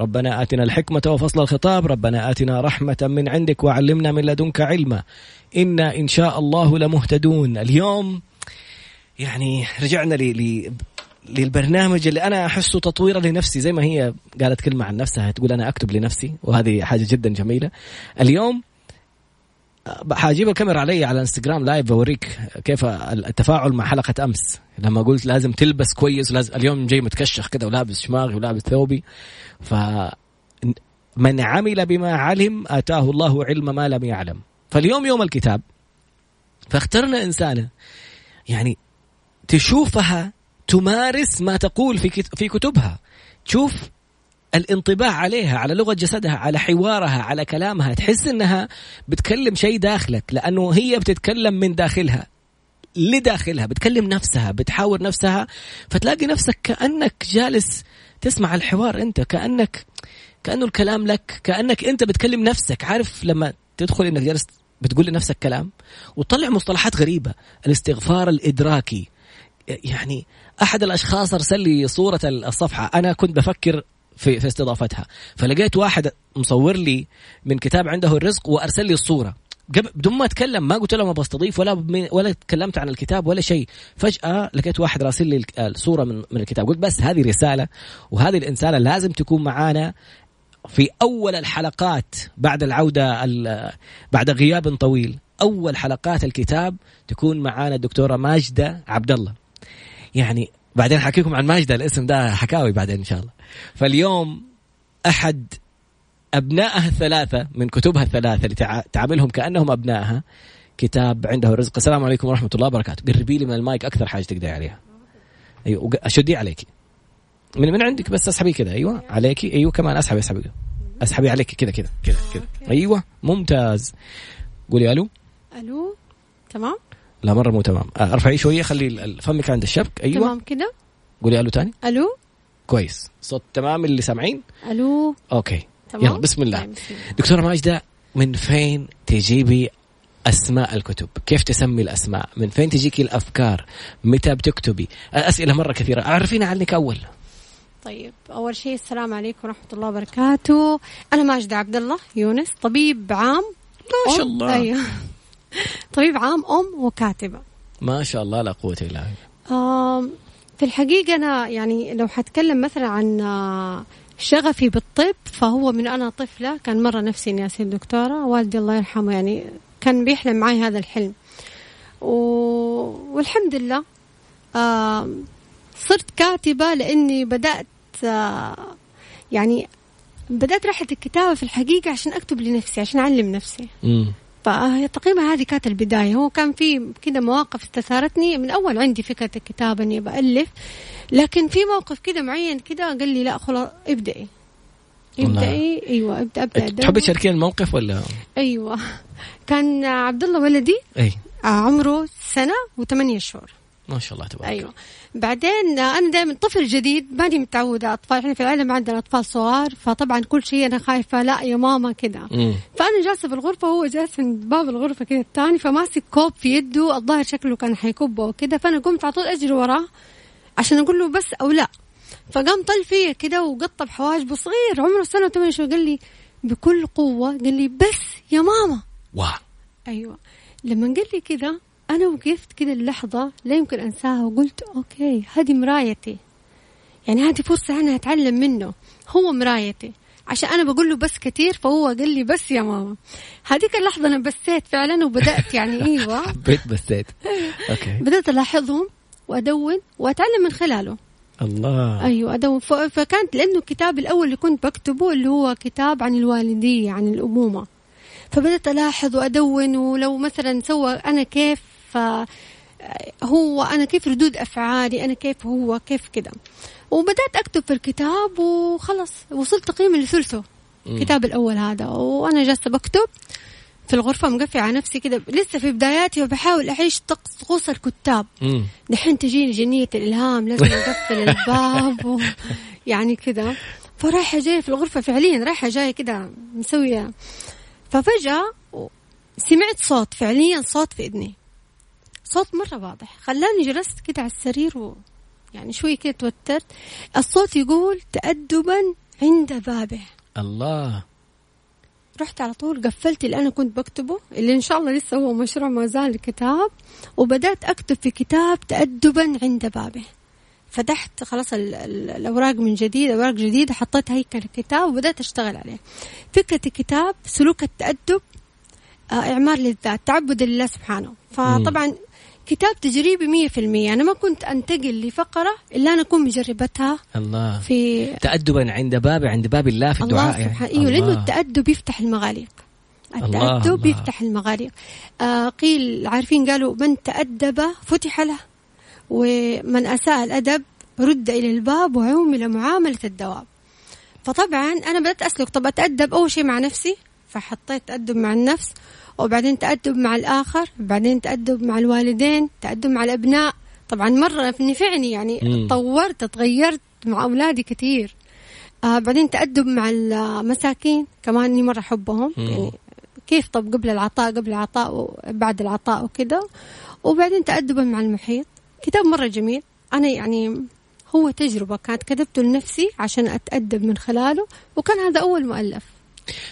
ربنا آتنا الحكمة وفصل الخطاب. ربنا آتنا رحمة من عندك وعلمنا من لدنك علما. إنا إن شاء الله لمهتدون. اليوم يعني رجعنا لي للبرنامج اللي أنا أحسه تطويرا لنفسي. زي ما هي قالت كلمة عن نفسها تقول أنا أكتب لنفسي وهذه حاجة جدا جميلة. اليوم حاجيب الكاميرا علي على انستغرام لايف بوريك كيف التفاعل مع حلقة أمس. لما قلت لازم تلبس كويس ولازم اليوم جاي متكشخ كذا ولابس شماغي ولابس ثوبي. ف من عمل بما علم أتاه الله علم ما لم يعلم. فاليوم يوم الكتاب. فاخترنا إنسانة يعني تشوفها تمارس ما تقول في في كتبها. تشوف الانطباع عليها على لغة جسدها على حوارها على كلامها. تحس إنها بتكلم شيء داخلك لأنه هي بتتكلم من داخلها لداخلها. بتكلم نفسها بتحاور نفسها. فتلاقي نفسك كأنك جالس تسمع الحوار أنت كأنك كأنه الكلام لك كأنك أنت بتكلم نفسك. عارف لما تدخل إنك جالس بتقول لنفسك كلام وتطلع مصطلحات غريبة. الاستغفار الإدراكي. يعني أحد الأشخاص أرسل لي صورة الصفحة. أنا كنت بفكر في في استضافتها. فلقيت واحد مصور لي من كتاب عنده الرزق وأرسل لي الصورة. بدون ما أتكلم ما قلت له ما بستضيف ولا ولا تكلمت عن الكتاب ولا شيء. فجأة لقيت واحد راسل لي الصورة من من الكتاب. قلت بس هذه رسالة وهذه الإنسانة لازم تكون معانا في أول الحلقات بعد العودة بعد غياب طويل. أول حلقات الكتاب تكون معانا الدكتورة ماجدة عبد الله يعني بعدين حكيكم عن ماجدة الاسم ده حكاوي بعدين إن شاء الله. فاليوم أحد أبنائها الثلاثة من كتبها الثلاثة اللي تعاملهم كأنهم أبنائها كتاب عنده الرزق. السلام عليكم ورحمة الله وبركاته. قربي لي من المايك أكثر حاجة تقدري عليها. أيوة أشدي عليك من من عندك بس أسحبي كذا. أيوه عليكي. أيوه كمان أسحبي أسحبي. أسحبي عليك كذا كذا كذا كذا. أيوه ممتاز. قولي ألو. ألو تمام؟ لا مرة مو تمام. آه، أرفعي شوية خلي فمك عند الشبك. أيوه. تمام كده؟ قولي ألو تاني. ألو؟ كويس. صوت تمام اللي سامعين؟ ألو؟ OK. تمام؟ يلا بسم الله. طيب، دكتورة ماجدة من فين تجيبي أسماء الكتب؟ كيف تسمي الأسماء؟ من فين تجيكي الأفكار؟ متى بتكتبي؟ أسئلة مرة كثيرة. عرفينا عنك أول. طيب أول شيء السلام عليكم ورحمة الله وبركاته. أنا ماجدة عبد الله يونس طبيب عام. ما شاء الله. أيوه. طبيب عام أم وكاتبة. ما شاء الله لا قوة إلا بالله. في الحقيقة أنا يعني لو حتكلم مثلا عن شغفي بالطب فهو من أنا طفلة كان مرة نفسي إني أصير دكتورة والدي الله يرحمه يعني كان بيحلم معي هذا الحلم. و... والحمد لله صرت كاتبة لإني بدأت آه، يعني بدأت رحله الكتابة في الحقيقة عشان أكتب لنفسي عشان أعلم نفسي. فتقريبا هذه كانت البداية. هو كان في كذا مواقف استثارتني. من أول عندي فكرة الكتابة إني بألف لكن في موقف كذا معين كذا قال لي لا خلاص ابدأي. ابدأي. أيوه ابدأ ابدأ. تحبي تشاركين الموقف ولا؟ أيوه. كان عبد الله ولدي أي. عمره سنة وثمانية شهور. ما شاء الله تبارك أيوه. بعدين أنا دائما طفل جديد ماني متعودة أطفال إحنا في العائله ما عندنا أطفال صغار فطبعا كل شيء أنا خايفة لا يا ماما كذا فأنا جالسة في الغرفة وهو جالس عند باب الغرفة كذا الثاني فماسك كوب في يده الظاهر شكله كان حيكبه وكذا فأنا قمت على طول أجري وراه عشان أقول له بس أو لا. فقام طل فيا كذا وقطب حواجبه صغير عمره سنة وثمان شهور قال لي بكل قوة قال لي بس يا ماما. wow. أيوه. لما قال لي كذا أنا وقفت كذا اللحظة لا يمكن أنساها وقلت OK هذه مرايتي. يعني هذه فرصة أنا أتعلم منه. هو مرايتي. عشان أنا بقول له بس كثير فهو قال لي بس يا ماما. هذيك اللحظة أنا بسيت فعلا وبدأت يعني أيوة. حبيت بسيت. أوكي. بدأت ألاحظهم وأدون وأتعلم من خلاله. الله. أيوه أدون. فكانت لأنه الكتاب الأول اللي كنت بكتبه اللي هو كتاب عن الوالدية عن الأمومة. فبدأت ألاحظ وأدون ولو مثلا سوى أنا كيف هو أنا كيف ردود أفعالي أنا كيف هو كيف كذا وبدأت أكتب في الكتاب وخلص. وصلت تقريبا لثلثه الكتاب الأول هذا. وأنا جالسة بكتب في الغرفة مقفل على نفسي كده. لسه في بداياتي وبحاول أعيش طقوس الكتاب. دحين تجيني جنية الإلهام لازم أقفل الباب و... يعني كده. فرايحة جاية في الغرفة فعليا رايحة جاية كده مسوية. ففجأة سمعت صوت فعليا صوت في إذني. صوت مرة واضح. خلاني جلست كده على السرير و يعني شوي كده توترت. الصوت يقول تأدبا عند بابه. الله. رحت على طول قفلت اللي أنا كنت بكتبه اللي إن شاء الله لسه هو مشروع ما زال كتاب. وبدأت أكتب في كتاب تادبا عند بابه. فتحت خلاص الأوراق من جديد أوراق جديدة حطيت هيكل الكتاب وبدأت أشتغل عليه. فكرة الكتاب سلوك التأدب آه، إعمار للذات تعبد لله سبحانه. فطبعا كتاب تجريبي مية في المية. أنا ما كنت أنتقل لفقرة إلا أنا أكون مجربتها الله. في تأدبا عند باب عند باب الله في الدعاء. الله سبحانه. يعني. أيوه لأنه التأدب يفتح المغاليق. التأدب يفتح المغاليق. آه قيل عارفين قالوا من تأدب فتح له ومن أساء الأدب رد إلى الباب وعومل معاملة الدواب. فطبعا أنا بدأت أسلك طب أتأدب أول شيء مع نفسي؟ فحطيت تأدب مع النفس وبعدين تأدب مع الآخر بعدين تأدب مع الوالدين تأدب مع الأبناء. طبعا مرة نفعني يعني مم. طورت تغيرت مع أولادي كثير. آه بعدين تأدب مع المساكين كمان إني مرة أحبهم. يعني كيف؟ طب قبل العطاء قبل العطاء وبعد العطاء وكذا وبعدين تأدبا مع المحيط. كتاب مرة جميل. أنا يعني هو تجربة كانت كتبته لنفسي عشان أتأدب من خلاله وكان هذا أول مؤلف.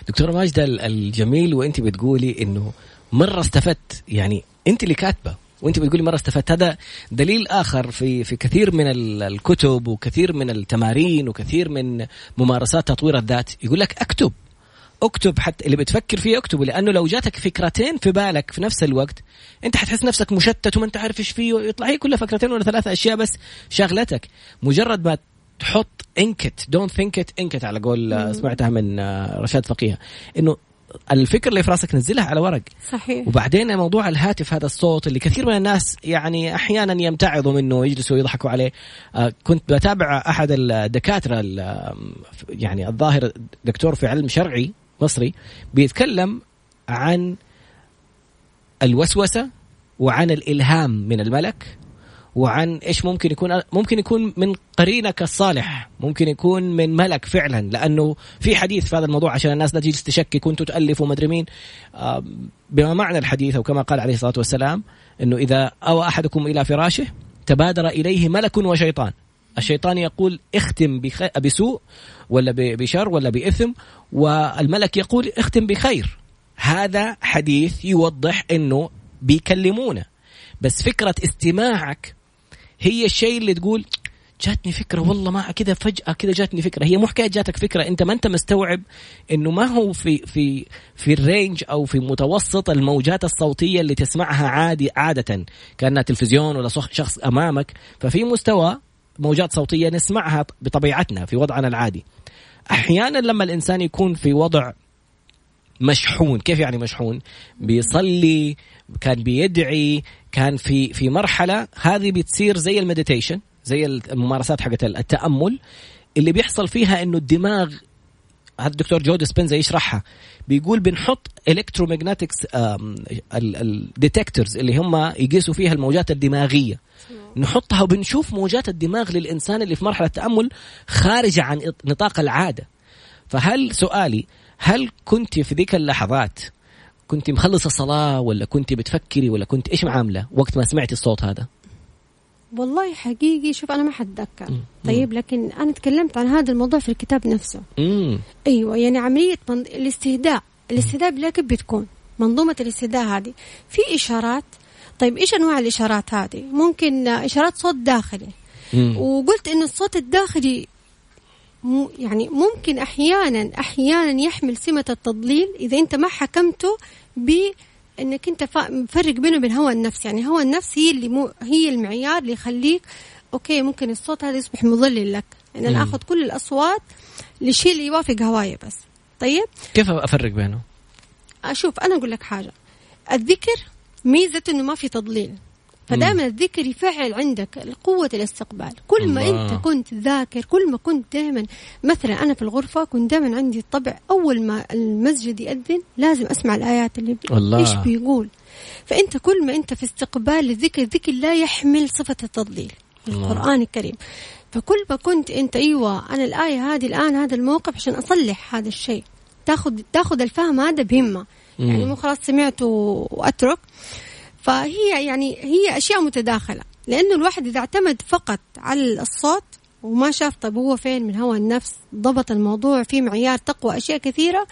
دكتوره ماجده الجميل وأنت بتقولي إنه مرة استفدت. يعني أنت اللي كاتبة وأنت بتقولي مرة استفدت. هذا دليل آخر في في كثير من الكتب وكثير من التمارين وكثير من ممارسات تطوير الذات. يقول لك اكتب. اكتب حتى اللي بتفكر فيه اكتبه لأنه لو جاتك فكرتين في بالك في نفس الوقت أنت حتحس نفسك مشتت وما أنت عارف إيش فيه ويطلع هي كلها فكرتين ولا ثلاثة أشياء بس شغلتك مجرد ما تحط ink it don't think it ink it على قول سمعتها من آه، رشاد فقيه إنه الفكرة اللي في راسك نزلها على ورق. صحيح. وبعدين موضوع الهاتف هذا الصوت اللي كثير من الناس يعني أحيانا يمتعضوا منه ويجلسوا ويضحكوا عليه. آه كنت بتابع أحد الدكاترة يعني الظاهر دكتور في علم شرعي مصري بيتكلم عن الوسوسة وعن الإلهام من الملك. وعن إيش ممكن يكون ممكن يكون من قرينك الصالح ممكن يكون من ملك فعلا لأنه في حديث في هذا الموضوع عشان الناس لا تجي تشكك كنتوا تالفوا مدري مين. بما معنى الحديث أو كما قال عليه الصلاة والسلام إنه إذا أوى أحدكم إلى فراشه تبادر إليه ملك وشيطان. الشيطان يقول اختم بسوء ولا بشر ولا بإثم والملك يقول اختم بخير. هذا حديث يوضح إنه بيكلمونا. بس فكرة استماعك هي الشيء اللي تقول جاتني فكرة والله ما كذا فجأة كذا جاتني فكرة. هي مو حكاية جاتك فكرة. أنت ما أنت مستوعب إنه ما هو في في في ال range أو في متوسط الموجات الصوتية اللي تسمعها عادي عادة. كأنها تلفزيون ولا شخص أمامك. ففي مستوى موجات صوتية نسمعها بطبيعتنا في وضعنا العادي. أحيانا لما الإنسان يكون في وضع مشحون كيف يعني مشحون؟ بيصلي كان بيدعي كان في في مرحلة هذه بتصير زي ال meditation زي الممارسات حقت التأمل اللي بيحصل فيها إنه الدماغ هذا الدكتور جو ديسبنزا يشرحها بيقول بنحط electromagnetics ال detectors اللي هم يقيسوا فيها الموجات الدماغية. نحطها وبنشوف موجات الدماغ للإنسان اللي في مرحلة تأمل خارجه عن نطاق العادة. فهل سؤالي هل كنت في ذيك اللحظات كنت مخلصة صلاة ولا كنت بتفكري ولا كنت إيش معاملة وقت ما سمعتي الصوت هذا؟ والله حقيقي شوف أنا ما حتذكر. طيب لكن أنا تكلمت عن هذا الموضوع في الكتاب نفسه. مم. أيوة يعني عملية من... الاستهداء. الاستهداء كيف بتكون. منظومة الاستهداء هذه. في إشارات. طيب إيش أنواع الإشارات هذه؟ ممكن إشارات صوت داخلي. مم. وقلت إنه الصوت الداخلي يعني ممكن أحيانا أحيانا يحمل سمة التضليل إذا أنت ما حكمته بانك انت مفرق بينه وبين هوى النفس. يعني هوى النفس هي اللي مو هي المعيار اللي يخليك أوكي ممكن الصوت هذا يصبح مضلل لك. ان أنا آخذ كل الأصوات لشيء اللي يوافق هوايه بس. طيب؟ كيف أفرق بينه؟ أشوف أنا أقول لك حاجة. الذكر ميزته إنه ما في تضليل. فدائما الذكر يفعل عندك قوة الاستقبال. كل ما الله. أنت كنت ذاكر كل ما كنت دائما مثلا أنا في الغرفة كنت دائما عندي الطبع أول ما المسجد يأذن لازم أسمع الآيات اللي الله. إيش بيقول. فأنت كل ما أنت في استقبال الذكر الذكر لا يحمل صفة التضليل القرآن الكريم. فكل ما كنت أنت أيوه أنا الآية هذه الآن هذا الموقف عشان أصلح هذا الشيء. تاخذ تاخذ الفهم هذا بهمة. يعني مو خلاص سمعت وأترك. فهي يعني هي أشياء متداخلة لأنه الواحد إذا اعتمد فقط على الصوت وما شاف طب هو فين من هوى النفس ضبط الموضوع في معيار تقوى أشياء كثيرة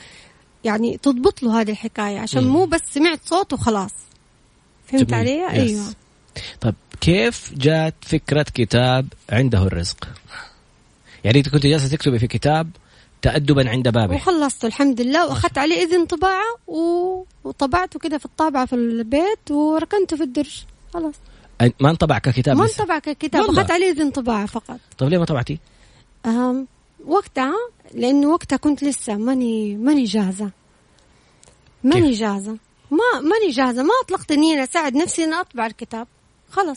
يعني تضبط له هذه الحكاية عشان مو بس سمعت صوت وخلاص. فهمت علي؟ أيوه. طيب كيف جات فكرة كتاب عنده الرزق؟ يعني أنت كنت جالسة تكتبي في كتاب تأدبا عند بابه. وخلصته الحمد لله وأخذت عليه إذن طباعة وطبعته كده في الطابعه في البيت وركنته في الدرج. خلاص. ما انطبع ككتاب ما انطبع ككتاب أخذت عليه إذن طباعة فقط. طيب ليه ما طبعتي؟ أم وقتها لأنه وقتها كنت لسه ماني ماني جاهزة. ماني جاهزة. ما ماني جاهزة. ما اطلقت اني أنا أساعد نفسي ان أطبع الكتاب. خلاص.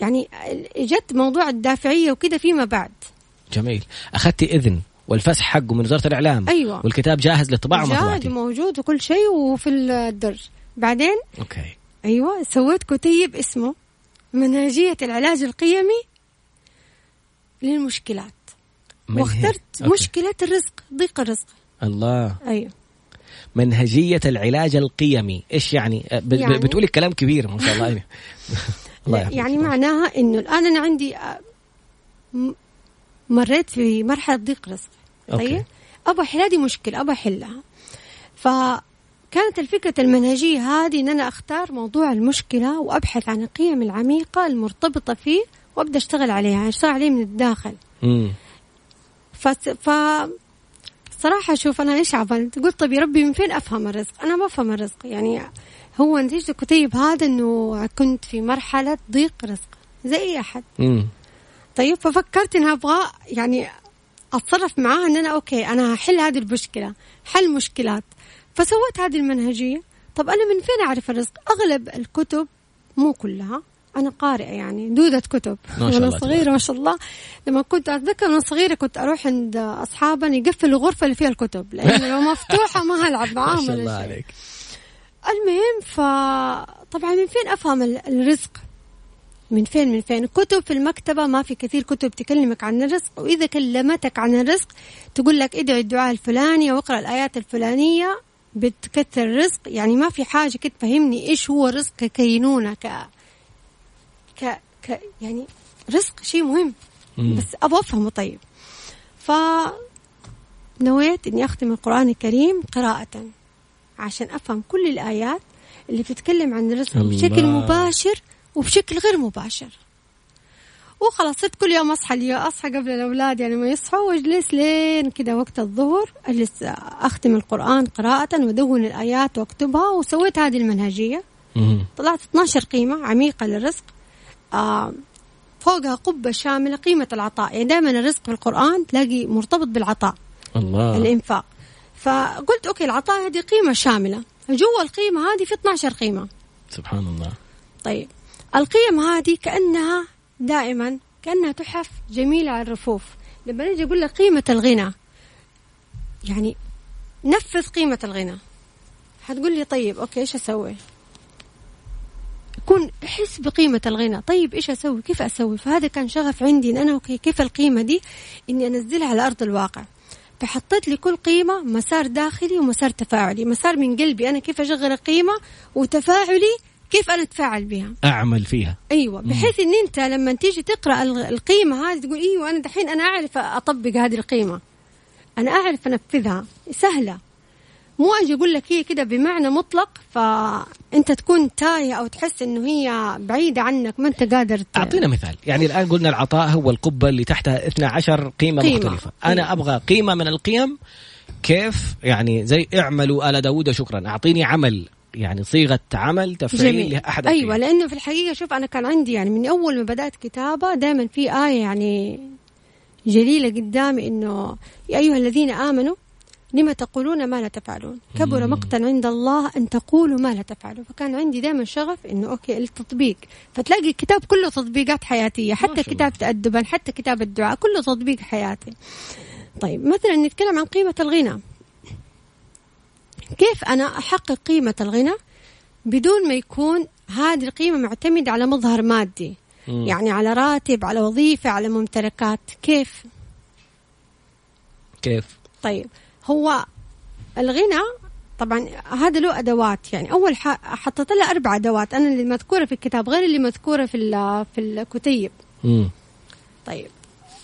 يعني جت موضوع الدافعية وكذا فيما بعد. جميل. أخذتي إذن. والفسح حقه من وزارة الإعلام. أيوه. والكتاب جاهز للطباعه جاهز موجود وكل شيء وفي الدرج. بعدين okay. أيوه سويت كتيب اسمه منهجية العلاج القيمي للمشكلات. واخترت أوكي. مشكلة الرزق ضيق الرزق. الله. أيوه. منهجية العلاج القيمي. إيش يعني, ب... يعني؟ بتقولي كلام كبير ما شاء الله. الله يعني معناها إنه الآن أنا عندي مريت في مرحلة ضيق رزق. طيب؟ أبغى احل هذه مشكلة أبغى احلها فكانت الفكرة المنهجية هذه إن أنا أختار موضوع المشكلة وأبحث عن القيم العميقة المرتبطة فيه وأبدأ أشتغل عليها أشتغل عليه من الداخل. امم ف... ف صراحة شوف أنا إيش عملت قلت طيب يا ربي من فين أفهم الرزق؟ أنا ما أفهم الرزق يعني هو نتيجة الكتيب هذا أنه كنت في مرحلة ضيق رزق زي أي أحد. مم. طيب ففكرت اني أبغى يعني أتصرف معاها إن أنا أوكي أنا هحل هذه المشكلة حل مشكلات. فسويت هذه المنهجية. طب أنا من فين أعرف الرزق؟ أغلب الكتب مو كلها أنا قارئة يعني دودة كتب. وأنا صغيرة ما شاء الله. لما كنت أتذكر وأنا صغيرة كنت أروح عند اصحابنا يقفلوا الغرفة اللي فيها الكتب لأنه لو مفتوحة ما هلعب معاهم ما شاء الله عليك. المهم فطبعا من فين أفهم الرزق؟ من فين من فين؟ كتب في المكتبة ما في كثير كتب تكلمك عن الرزق وإذا كلمتك عن الرزق تقول لك ادعي الدعاء الفلاني واقرأ الآيات الفلانية بتكثر الرزق. يعني ما في حاجة كده تفهمني إيش هو الرزق ككينونة ك... ك... ك... يعني رزق شيء مهم. بس أبغى أفهمه. طيب. ف نويت إني أختم القرآن الكريم قراءة عشان أفهم كل الآيات اللي بتتكلم عن الرزق بشكل مباشر وبشكل غير مباشر. وخلاص صرت كل يوم أصحى اليوم أصحى قبل الأولاد يعني ما يصحوا وأجلس لين كذا وقت الظهر أجلس أختم القرآن قراءة وأدون الآيات وأكتبها وسويت هذه المنهجية. طلعت 12 قيمة عميقة للرزق. آه فوقها قبة شاملة قيمة العطاء. يعني دائما الرزق في القرآن تلاقي مرتبط بالعطاء الله. الإنفاق. فقلت أوكي العطاء هذه قيمة شاملة. جوا القيمة هذه في 12 قيمة. سبحان الله. طيب. القيم هذه كأنها دائما كأنها تحف جميلة على الرفوف. لما نجي أقول لك قيمة الغنى يعني نفذ قيمة الغنى. حتقول لي طيب okay إيش أسوي؟ كون احس بقيمة الغنى. طيب إيش أسوي؟ كيف أسوي؟ فهذا كان شغف عندي إن أنا okay كيف القيمة دي؟ إني أنزلها على أرض الواقع. فحطيت لكل قيمة مسار داخلي ومسار تفاعلي. مسار من قلبي أنا كيف أشغل القيمة وتفاعلي كيف أنا أتفاعل بها؟ أعمل فيها. أيوه بحيث إن أنت لما تيجي تقرأ القيمة هذه تقول أيوه أنا دحين أنا أعرف أطبق هذه القيمة. أنا أعرف أنفذها. سهلة. مو أجي أقول لك هي كده بمعنى مطلق فأنت تكون تايه أو تحس إنه هي بعيدة عنك ما أنت قادر أعطينا مثال. يعني الآن قلنا العطاء هو القبة اللي تحتها 12 قيمة, قيمة. مختلفة. أنا أيوة. أبغى قيمة من القيم كيف؟ يعني زي اعملوا آل داوود شكرا. أعطيني عمل. يعني صيغة عمل تفعيل لأحد أيوه لأنه في الحقيقة شوف أنا كان عندي يعني من أول ما بدأت كتابة دائما في آية يعني جليلة قدامي إنه يا أيها الذين آمنوا لما تقولون ما لا تفعلون؟ كبر مقتا عند الله أن تقولوا ما لا تفعلون. فكان عندي دائما شغف أنه أوكي التطبيق. فتلاقي الكتاب كله تطبيقات حياتية حتى كتاب تأدبا حتى كتاب الدعاء كله تطبيق حياتي. طيب مثلا نتكلم عن قيمة الغنى. كيف أنا أحقق قيمة الغنى بدون ما يكون هذه القيمة معتمدة على مظهر مادي؟ مم. يعني على راتب على وظيفة على ممتلكات. كيف؟ كيف؟ طيب هو الغنى طبعا هذا له أدوات. يعني أول حطيت لها أربع أدوات. أنا اللي مذكورة في الكتاب غير اللي مذكورة في في الكتيب. طيب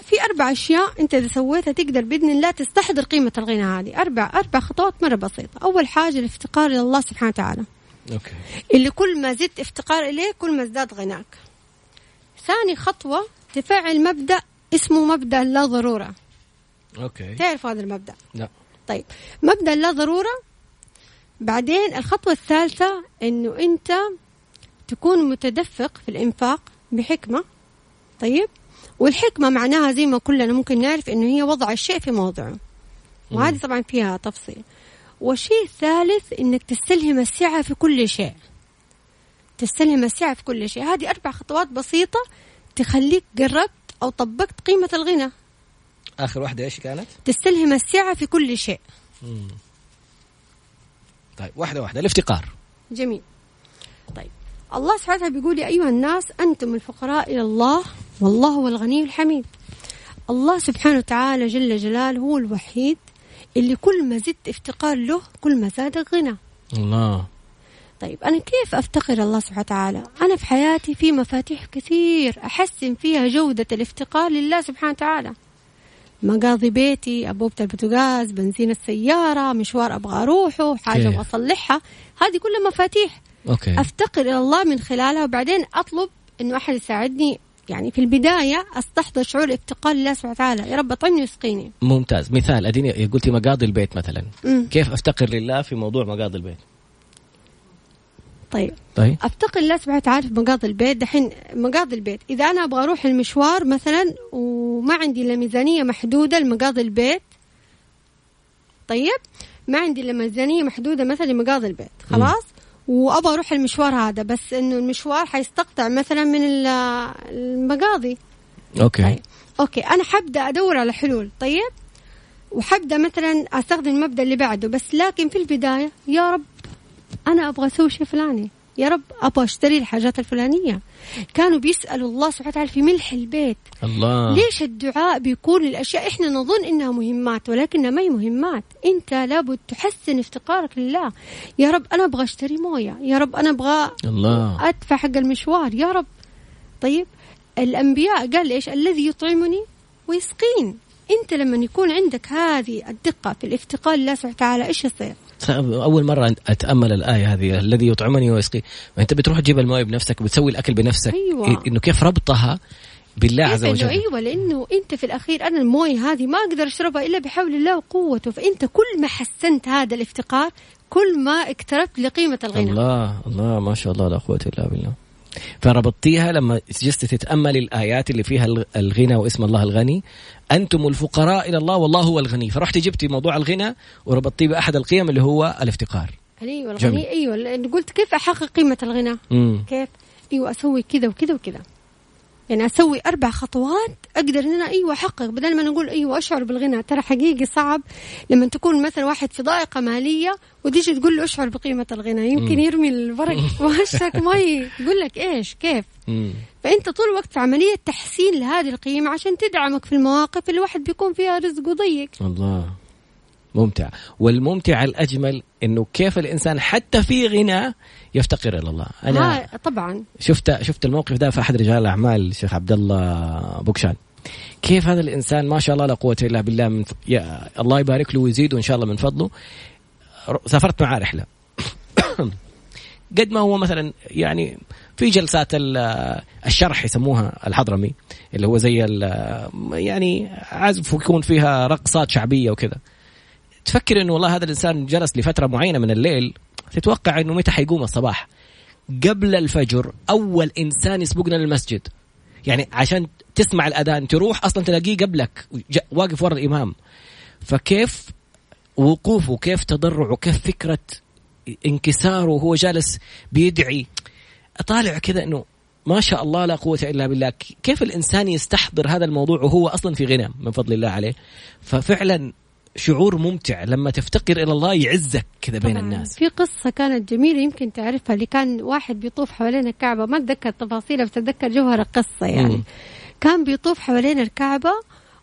في أربع أشياء أنت إذا سويتها تقدر بإذن الله تستحضر قيمة الغنى هذه. أربع أربع خطوات مرة بسيطة. أول حاجة الافتقار إلى الله سبحانه وتعالى. okay. اللي كل ما زدت افتقار إليه كل ما ازداد غناك. ثاني خطوة تفعل مبدا اسمه مبدأ لا ضرورة. okay. تعرف هذا المبدأ؟ لا. طيب. مبدأ لا ضرورة بعدين الخطوة الثالثة إنه أنت تكون متدفق في الإنفاق بحكمة. طيب. والحكمة معناها زي ما كلنا ممكن نعرف إنه هي وضع الشيء في موضعه. وهذه طبعا فيها تفصيل. والشيء الثالث إنك تستلهم السعة في كل شيء. تستلهم السعة في كل شيء. هذه أربع خطوات بسيطة تخليك قربت أو طبقت قيمة الغنى. آخر واحدة إيش كانت؟ تستلهم السعة في كل شيء. مم. طيب واحدة واحدة. الافتقار. جميل. الله سبحانه وتعالى بيقول يا أيها الناس أنتم الفقراء إلى الله والله هو الغني الحميد. الله سبحانه وتعالى جل جلاله هو الوحيد اللي كل ما زدت افتقار له كل ما زاد الغنى. الله. طيب أنا كيف أفتقر الله سبحانه وتعالى؟ أنا في حياتي في مفاتيح كثير أحسن فيها جودة الافتقار لله سبحانه وتعالى. مقاضي بيتي أنبوبة البوتاغاز بنزين السيارة مشوار أبغى أروحه حاجة أبغى أصلحها. هذه كلها مفاتيح. okay. أفتقر إلى الله من خلالها وبعدين أطلب إنه أحد يساعدني. يعني في البداية أستحضر شعور افتقار لله سبحانه وتعالى. يا رب أطعمني واسقيني ممتاز. مثال أديني قلتي مقاضي البيت مثلا. م. كيف أفتقر لله في موضوع مقاضي البيت؟ طيب. طيب. أفتقر الله سبحانه وتعالى في مقاضي البيت. دحين مقاضي البيت إذا أنا أبغى أروح المشوار مثلا وما عندي إلا ميزانية محدودة لمقاضي البيت طيب؟ ما عندي إلا ميزانية محدودة مثلا لمقاضي البيت. خلاص؟ وأبغى أروح المشوار هذا بس إنه المشوار حيستقطع مثلا من المقاضي. okay. طيب. okay أنا حبدأ أدور على حلول طيب؟ وحبدأ مثلا أستخدم المبدأ اللي بعده بس لكن في البداية يا رب أنا أبغى أسوي شيء فلاني. يا رب أبغى أشتري الحاجات الفلانية. كانوا بيسألوا الله سبحانه وتعالى في ملح البيت. الله. ليش الدعاء بيكون للأشياء؟ إحنا نظن إنها مهمات ولكنها ما هي مهمات. أنت لابد تحسن افتقارك لله. يا رب أنا أبغى أشتري موية. يا رب أنا أبغى الله. أدفع حق المشوار. يا رب. طيب الأنبياء قال إيش؟ الذي يطعمني ويسقين أنت لما يكون عندك هذه الدقة في الافتقار لله سبحانه وتعالى إيش يصير؟ أول مرة أتأمل الآية هذه الذي يطعمني ويسقي أنت بتروح تجيب المويه بنفسك بتسوي الأكل بنفسك أيوة. إنه كيف ربطها بالله عز وجل؟ أيوه لأنه أنت في الأخير أنا الموية هذه ما أقدر أشربها إلا بحول الله وقوته. فأنت كل ما حسنت هذا الافتقار كل ما اقتربت لقيمة الغنى. الله الله ما شاء الله لا قوة إلا بالله. فربطتيها لما جلست تتأمل الآيات اللي فيها الغنى واسم الله الغني. أنتم الفقراء إلى الله والله هو الغني. فرحتي جبتي موضوع الغنى وربطتيه بأحد القيم اللي هو الافتقار. أيوه الغني أيوه قلت كيف أحقق قيمة الغنى؟ مم. كيف؟ أيوه أسوي كذا وكذا وكذا. يعني أسوي أربع خطوات أقدر إن أنا أيوه أحقق. بدل ما نقول أيوه أشعر بالغنى. ترى حقيقي صعب لما تكون مثلا واحد في ضائقة مالية وتيجي تقول له أشعر بقيمة الغنى. يمكن يرمي الورق وشك ما يقول لك إيش؟ كيف؟ فأنت طول الوقت في عملية تحسين لهذه القيمة عشان تدعمك في المواقف اللي الواحد بيكون فيها رزقه ضيق الله. ممتع. والممتع الأجمل أنه كيف الإنسان حتى في غنى يفتقر إلى الله. أنا طبعا. شفت شفت الموقف ده في أحد رجال الأعمال الشيخ عبد الله بوكشان. كيف هذا الإنسان ما شاء الله لا قوة إلا بالله من ف... يا الله يبارك له ويزيده إن شاء الله من فضله. سافرت معاه رحلة. قد ما هو مثلا يعني في جلسات الشرح يسموها الحضرمي اللي هو زي يعني عزف يكون فيها رقصات شعبية وكذا. تفكر إنه والله هذا الإنسان جلس لفترة معينة من الليل تتوقع إنه متى حيقوم الصباح؟ قبل الفجر أول إنسان يسبقنا للمسجد. يعني عشان تسمع الأذان تروح أصلا تلاقيه قبلك واقف ورا الإمام. فكيف وقوفه كيف تضرعه كيف فكرة انكساره وهو جالس بيدعي؟ أطالع كذا أنه ما شاء الله لا قوة إلا بالله. كيف الإنسان يستحضر هذا الموضوع وهو أصلا في غنى؟ من فضل الله عليه. ففعلا شعور ممتع لما تفتقر إلى الله يعزك كذا بين الناس. في قصة كانت جميلة يمكن تعرفها اللي كان واحد بيطوف حوالين الكعبة ما أتذكر تفاصيلها بس أتذكر جوهر القصة يعني. م. كان بيطوف حوالين الكعبة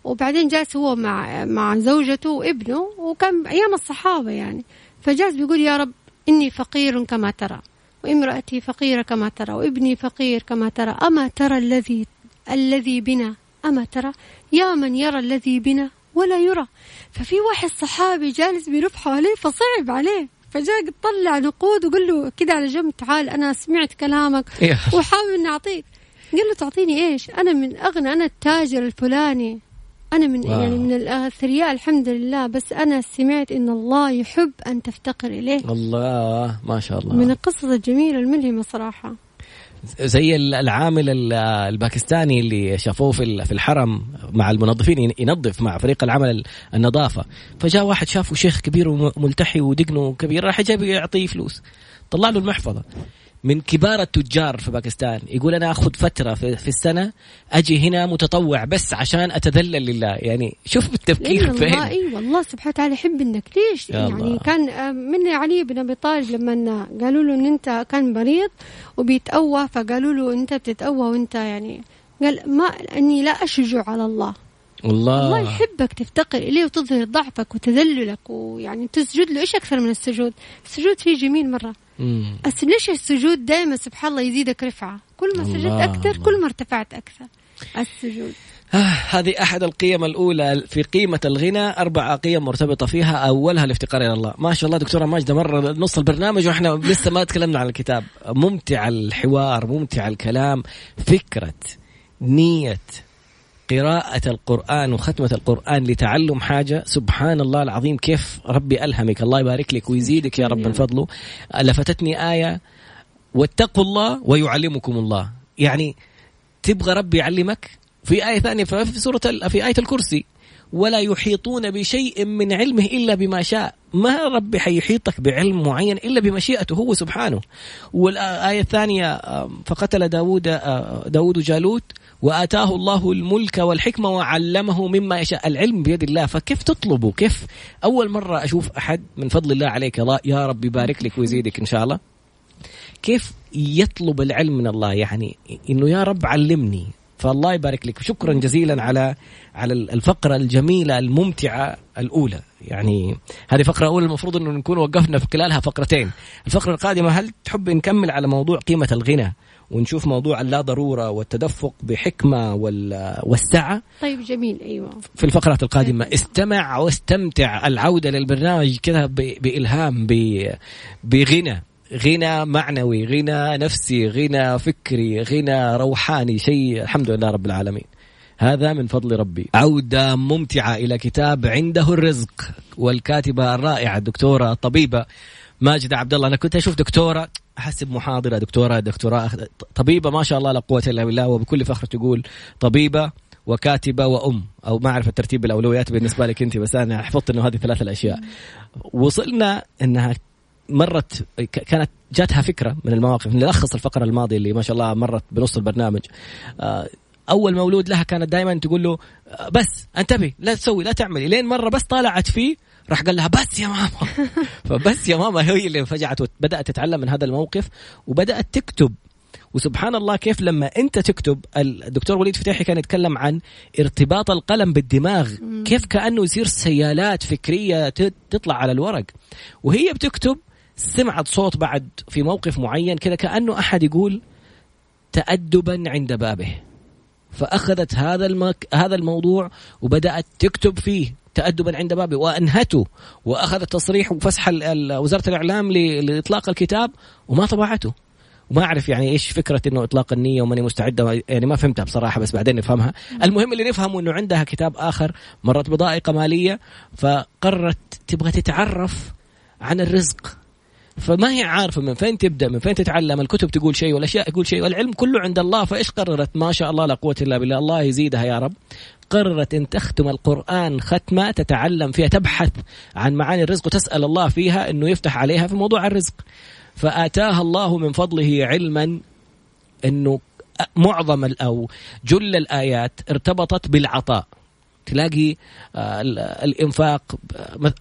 وبعدين جالس هو مع مع زوجته وابنه وكان أيام الصحابة يعني. فجالس بيقول يا رب إني فقير كما ترى وامرأتي فقيرة كما ترى وابني فقير كما ترى أما ترى الذي الذي بنا أما ترى يا من يرى الذي بنا؟ ولا يرى. ففي واحد صحابي جالس بيلف حواليه فصعب عليه. فجاء طلع نقود وقال له كذا على جنب تعال أنا سمعت كلامك وحاول إني أعطيك. قال له تعطيني إيش؟ أنا من أغنى أنا التاجر الفلاني. أنا من واو. يعني من الاثرياء الحمد لله بس أنا سمعت إن الله يحب أن تفتقر إليه. الله ما شاء الله. من القصص الجميلة الملهمة صراحة. زي العامل الباكستاني اللي شافوه في الحرم مع المنظفين ينظف مع فريق العمل النظافة. فجاء واحد شافه شيخ كبير وملتحي ودقنه كبير راح جاب يعطيه فلوس. طلع له المحفظة. من كبار التجار في باكستان. يقول أنا آخذ فترة في, في السنة أجي هنا متطوع بس عشان أتذلل لله. يعني شوف التفكير فين. أيوه الله سبحانه وتعالى يحب إنك ليش؟ يعني الله. كان آه، من علي بن أبي طالب لما قالوا له إن أنت كان مريض وبيتأوى فقالوا له أنت بتتأوى وأنت يعني قال ما إني لا أشجع على الله. الله الله يحبك تفتقر إليه وتظهر ضعفك وتذللك ويعني تسجد له. إيش أكثر من السجود؟ السجود فيه جميل مرة. بس ليش السجود دائما سبحان الله يزيدك رفعة؟ كل ما سجدت أكثر كل ما ارتفعت أكثر. السجود. آه هذه أحد القيم الأولى في قيمة الغنى أربع قيم مرتبطة فيها. أولها الافتقار إلى الله. ما شاء الله دكتورة ماجدة مرة نص البرنامج وإحنا لسه ما تكلمنا عن الكتاب. ممتع الحوار ممتع الكلام. فكرة نية قراءة القرآن وختمة القرآن لتعلم حاجة. سبحان الله العظيم كيف ربي ألهمك. الله يبارك لك ويزيدك يا رب من فضله. لفتتني آية واتقوا الله ويعلمكم الله. يعني تبغى ربي يعلمك؟ في آية ثانية في سورة في آية الكرسي. ولا يحيطون بشيء من علمه إلا بما شاء. ما ربي حيحيطك بعلم معين إلا بمشيئته هو سبحانه. والآية الثانية فقتل داود داود جالوت وآتاه الله الملك والحكمة وعلمه مما يشاء. العلم بيد الله فكيف تطلبه كيف أول مرة أشوف أحد من فضل الله عليك يا رب يبارك لك ويزيدك إن شاء الله. كيف يطلب العلم من الله؟ يعني إنه يا رب علمني. فالله يبارك لك. شكرا جزيلا على على الفقرة الجميلة الممتعة الأولى. يعني هذه فقرة أولى المفروض إنه نكون وقفنا في خلالها فقرتين. الفقرة القادمة هل تحب نكمل على موضوع قيمة الغنى ونشوف موضوع اللا ضرورة والتدفق بحكمة والسعة؟ طيب جميل. أيوه. في الفقرات القادمة. استمع واستمتع. العودة للبرنامج كذا بإلهام بغنى. غنى معنوي غنى نفسي غنى فكري غنى روحاني شيء الحمد لله رب العالمين. هذا من فضل ربي. عودة ممتعة إلى كتاب عنده الرزق والكاتبة الرائعة الدكتورة الطبيبة ماجدة عبد الله أنا كنت أشوف دكتورة أحسب محاضرة دكتورة دكتوراه طبيبة ما شاء الله لا قوة إلا بالله وبكل فخر تقول طبيبة وكاتبة وأم أو ما أعرف الترتيب الأولويات بالنسبة لك أنت بس أنا حفظت أنه هذه ثلاث الأشياء. وصلنا أنها مرت كانت جاتها فكرة من المواقف نلخص الفقرة الماضية اللي ما شاء الله مرت بنص البرنامج. آه، أول مولود لها كانت دائما تقول له آه، بس انتبه لا تسوي لا تعملي لين مرة بس طالعت فيه راح قال لها بس يا ماما. فبس يا ماما هي اللي فجعت وبدات تتعلم من هذا الموقف وبدأت تكتب. وسبحان الله كيف لما أنت تكتب الدكتور وليد فتاحي كان يتكلم عن ارتباط القلم بالدماغ. كيف كأنه يصير سيالات فكرية تطلع على الورق. وهي بتكتب سمعت صوت بعد في موقف معين كذا كأنه أحد يقول تادبا عند بابه. فأخذت هذا المك... هذا الموضوع وبدأت تكتب فيه تأدبا عند بابه. وأنهته وأخذت تصريح وفسح وزارة الإعلام لإطلاق الكتاب وما طبعته. وما أعرف يعني إيش فكرة إنه إطلاق النية وماني مستعدة يعني ما فهمتها بصراحة بس بعدين نفهمها. المهم اللي نفهمه إنه عندها كتاب آخر مرت بضائقة مالية فقررت تبغى تتعرف عن الرزق. فما هي عارفة من فين تبدأ من فين تتعلم الكتب تقول شيء والأشياء تقول شيء والعلم كله عند الله فإيش قررت؟ ما شاء الله لا قوة إلا بالله الله يزيدها يا رب. قررت أن تختم القرآن ختمة تتعلم فيها تبحث عن معاني الرزق وتسأل الله فيها أنه يفتح عليها في موضوع الرزق. فآتاها الله من فضله علما أنه معظم أو جل الآيات ارتبطت بالعطاء. تلاقي آه، الإنفاق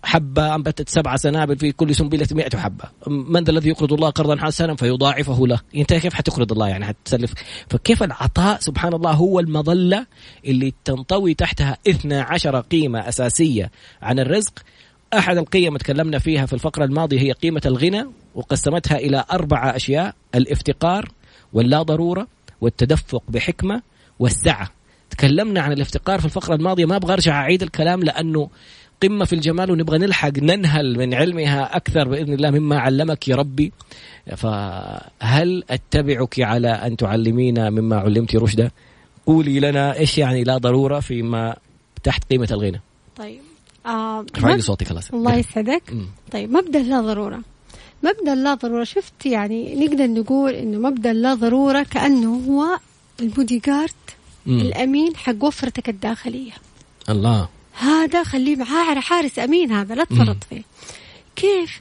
حبة انبتت سبع سنابل في كل سنبلة 100 حبة. من ذا الذي يقرض الله قرضا حسنا فيضاعفه له. أنت كيف حتقرض الله؟ يعني حتسلف. فكيف العطاء؟ سبحان الله هو المظلة اللي تنطوي تحتها 12 قيمة أساسية عن الرزق. أحد القيم تكلمنا فيها في الفقرة الماضية هي قيمة الغنى وقسمتها إلى اربعه أشياء الافتقار واللا ضرورة والتدفق بحكمة والسعة. تكلمنا عن الافتقار في الفقرة الماضية ما أبغى أرجع أعيد الكلام لأنه قمة في الجمال ونبغى نلحق ننهل من علمها أكثر بإذن الله مما علمك يا ربي. فهل أتبعك على أن تعلمينا مما علمت رشدا قولي لنا إيش يعني لا ضرورة فيما تحت قيمة الغنى. طيب. آه صوتي خلاص. الله يسعدك. طيب مبدأ لا ضرورة. مبدأ لا ضرورة شفت يعني نقدر نقول إنه مبدأ لا ضرورة كأنه هو البودي جارد. مم. الأمين حق وفرتك الداخلية. الله. هذا خليه معاه حارس أمين هذا لا تفرط فيه. كيف؟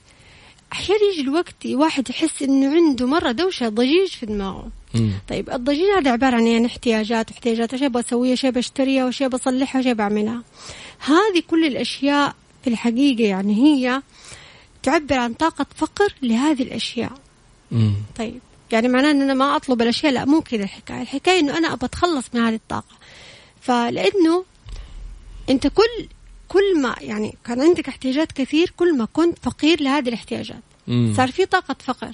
أحيانا يجي الوقت واحد يحس إنه عنده مرة دوشة ضجيج في دماغه. مم. طيب الضجيج هذا عبارة عن يعني احتياجات واحتياجات أشياء بسويها أشياء بشتريها واشياء بصلحها واشياء بعملها. هذه كل الأشياء في الحقيقة يعني هي تعبر عن طاقة فقر لهذه الأشياء. مم. طيب. يعني معناه إن أنا ما أطلب الأشياء لا مو كذا الحكاية. الحكاية إنه أنا ابى أتخلص من هذه الطاقة. فلأنه أنت كل كل ما يعني كان عندك احتياجات كثير كل ما كنت فقير لهذه الاحتياجات. مم. صار في طاقة فقر.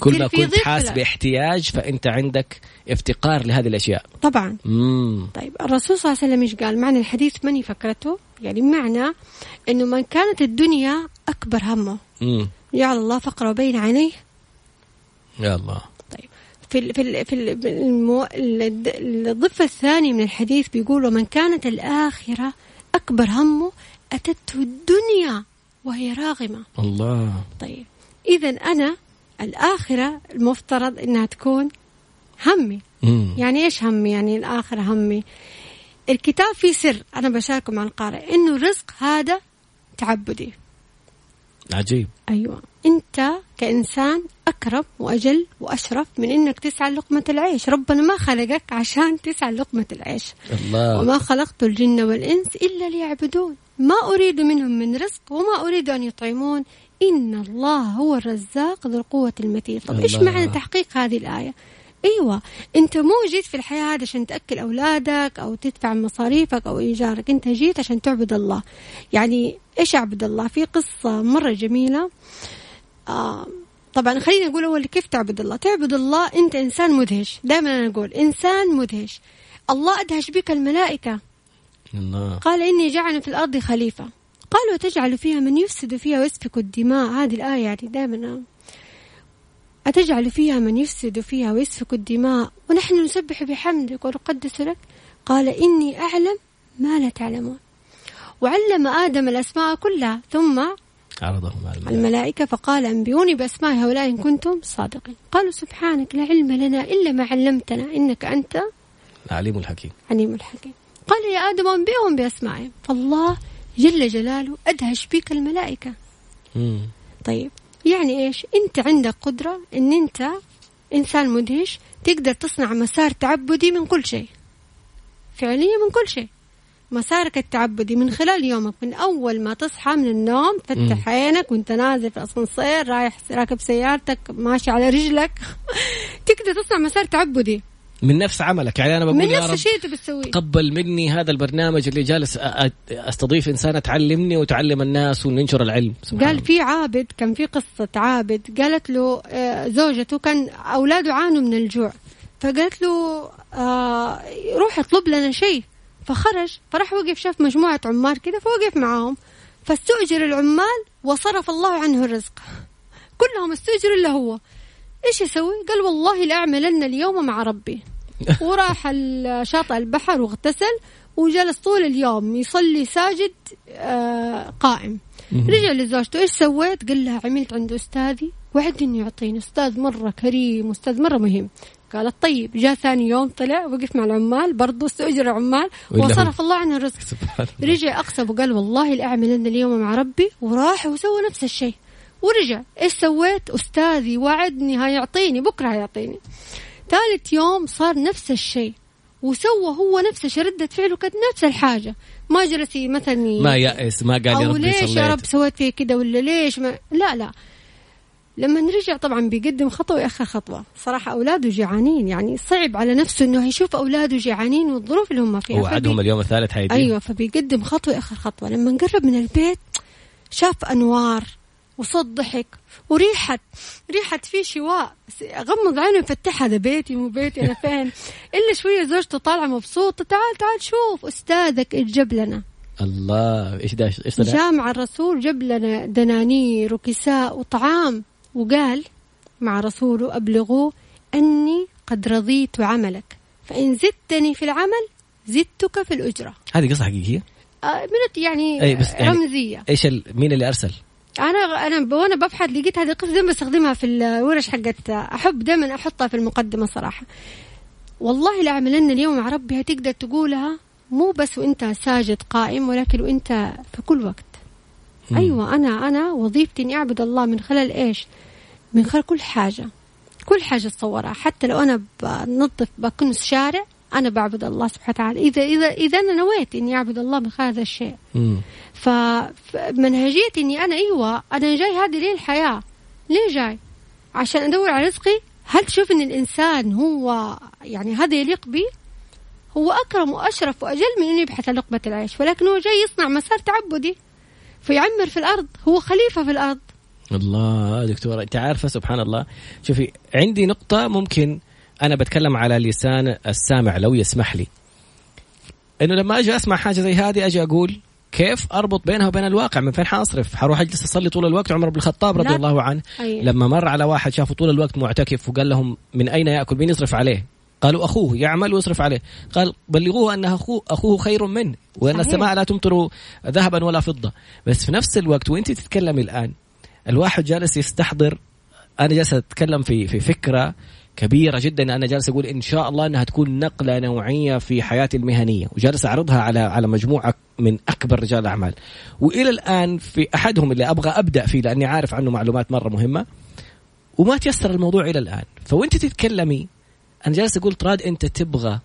كل ما كنت حاس باحتياج فأنت عندك افتقار لهذه الأشياء. طبعا. مم. طيب الرسول صلى الله عليه وسلم إيش قال؟ معنى الحديث ماني فكرته يعني معنى إنه من كانت الدنيا أكبر همه. مم. جعل الله فقره بين عينيه يا الله. طيب. في في في ال المو... الضفة الثانية من الحديث بيقول ومن كانت الآخرة أكبر همه أتته الدنيا وهي راغمة. الله. طيب. إذا أنا الآخرة المفترض إنها تكون همي. مم. يعني إيش همي؟ يعني الآخرة همي. الكتاب فيه سر أنا بشاركه مع القارئ. إنه الرزق هذا تعبدي. عجيب. أيوة. أنت كإنسان أكرم وأجل وأشرف من إنك تسعى لقمة العيش. ربنا ما خلقك عشان تسعى لقمة العيش. الله. وما خلقت الجن والإنس إلا ليعبدون. ما أريد منهم من رزق وما أريد أن يطعمون. إن الله هو الرزاق ذو القوة المتين. طب إيش معنى تحقيق هذه الآية؟ أيوه أنت مو جيت في الحياة هذه عشان تأكل أولادك أو تدفع مصاريفك أو إيجارك. أنت جيت عشان تعبد الله. يعني إيش أعبد الله؟ في قصة مرة جميلة. آه طبعا خليني أقول أول كيف تعبد الله؟ تعبد الله أنت إنسان مدهش. دائما أنا أقول إنسان مدهش. الله أدهش بك الملائكة. الله. قال إني جعل في الأرض خليفة. قالوا تجعل فيها من يفسد فيها ويسفك الدماء. هذه الآية يعني دائما. أتجعل فيها من يفسد فيها ويسفك الدماء؟ ونحن نسبح بحمدك ونقدس لك. قال إني أعلم ما لا تعلمون. وعلم آدم الأسماء كلها. ثم عرضهم على الملائكة فقال أنبئوني بأسماء هؤلاء إن كنتم صادقين. قالوا سبحانك لا علم لنا إلا ما علمتنا إنك أنت العليم الحكيم. عليم الحكيم. قال يا آدم أنبئهم بأسمائهم. فالله جل جلاله أدهش بك الملائكة. مم. طيب يعني إيش؟ أنت عندك قدرة إن أنت إنسان مدهش تقدر تصنع مسار تعبدي من كل شيء. فعليا من كل شيء. مسارك التعبدي من خلال يومك من أول ما تصحى من النوم فتح عينك وأنت نازل في الاسانسير رايح راكب سيارتك ماشي على رجلك. تقدر تصنع مسار تعبدي. من نفس عملك. يعني أنا بقول من نفس الشيء تبي تسويه. تقبل مني هذا البرنامج اللي جالس أستضيف انسانه تعلمني وتعلم الناس وننشر العلم. قال في عابد كان في قصة عابد قالت له آه، زوجته كان أولاده عانوا من الجوع. فقالت له آه روح اطلب لنا شيء. فخرج فراح وقف شاف مجموعة عمال كذا فوقف معاهم. فاستؤجر العمال وصرف الله عنه الرزق. كلهم استؤجروا الا هو. إيش يسوي؟ قال والله لأعملن اليوم مع ربي. وراح شاطئ البحر واغتسل وجلس طول اليوم يصلي ساجد آه قائم. رجع لزوجته إيش سويت؟ قال لها عملت عند أستاذي وعد انه يعطيني أستاذ مرة كريم أستاذ مرة مهم. قالت طيب جاء ثاني يوم طلع وقف مع العمال برضه استأجر العمال. وصرف الله عنه الرزق. رجع أقسم وقال والله لأعملن اليوم مع ربي وراح وسوى نفس الشيء. ورجع. إيش سويت؟ أستاذي وعدني هيعطيني بكرة هيعطيني. ثالث يوم صار نفس الشيء. وسوى هو نفس الشيء ردة فعله كانت نفس الحاجة. ما جلس مثلا ما يأس ما قال يا ربي ليش. يا رب سويت فيه كذا ولا ليش ما لا لا. لما نرجع طبعا بيقدم خطوة ويأخر خطوة. صراحة أولاده جيعانين يعني صعب على نفسه أنه يشوف أولاده جيعانين والظروف اللي هم فيها. وعدهم اليوم الثالث هيدي أيوة فبيقدم خطوة ويأخر خطوة. لما نقرب من البيت شاف أنوار وصوت ضحك وريحة ريحة في شواء. غمض عينه يفتحها هذا بيتي مو بيتي أنا فين؟ إلا شوية زوجته طالعة مبسوطة تعال تعال شوف أستاذك جاب لنا. الله إيش ده؟ إيش جامع الرسول جاب لنا دنانير وكساء وطعام. وقال مع رسوله أبلغوه أني قد رضيت عملك فإن زدتني في العمل زدتك في الأجرة هذه قصة حقيقية؟ آه من يعني, أي بس يعني رمزية إيش مين اللي أرسل؟ أنا أنا وأنا ببحث لقيت هذه القصة دائما بستخدمها في الورش حقت أحب دائما أحطها في المقدمة صراحة والله لأعملن اليوم مع ربي هتقدر تقولها مو بس وأنت ساجد قائم ولكن وأنت في كل وقت مم. أيوه أنا أنا وظيفتي إني أعبد الله من خلال إيش؟ من خلال كل حاجة. كل حاجة تصورها حتى لو أنا بنظف بكنس شارع أنا بعبد الله سبحانه وتعالى. إذا إذا إذا أنا نويت إني أعبد الله من خلال هذا الشيء. فمنهجيتي إني أنا أيوه أنا جاي هذه ليه الحياة؟ ليه جاي؟ عشان أدور على رزقي؟ هل تشوف إن الإنسان هو يعني هذا يليق به هو أكرم وأشرف وأجل من انه يبحث عن لقمة العيش ولكن هو جاي يصنع مسار تعبدي. فيعمر في الأرض هو خليفة في الأرض. الله دكتورة انت عارفة سبحان الله. شوفي عندي نقطة ممكن أنا بتكلم على لسان السامع لو يسمح لي. إنه لما أجي أسمع حاجة زي هذه أجي أقول كيف أربط بينها وبين الواقع؟ من فين حاصرف؟ حروح أجلس أصلي طول الوقت؟ عمر بن الخطاب رضي الله عنه. أيه. لما مر على واحد شافه طول الوقت معتكف وقال لهم من أين يأكل؟ مين يصرف عليه. قالوا أخوه يعمل ويصرف عليه. قال بلغوه أن أخوه أخوه خير منه وأن صحيح. السماء لا تمطر ذهبا ولا فضة. بس في نفس الوقت وأنت تتكلمي الآن الواحد جالس يستحضر. أنا جالس أتكلم في في فكرة كبيرة جدا. أنا جالس أقول إن شاء الله أنها تكون نقلة نوعية في حياتي المهنية. وجالس أعرضها على على مجموعة من أكبر رجال الأعمال. وإلى الآن في أحدهم اللي أبغى أبدأ فيه لأني عارف عنه معلومات مرة مهمة. وما تيسر الموضوع إلى الآن. فوأنت تتكلمي أنا جالس أقول طراد أنت تبغى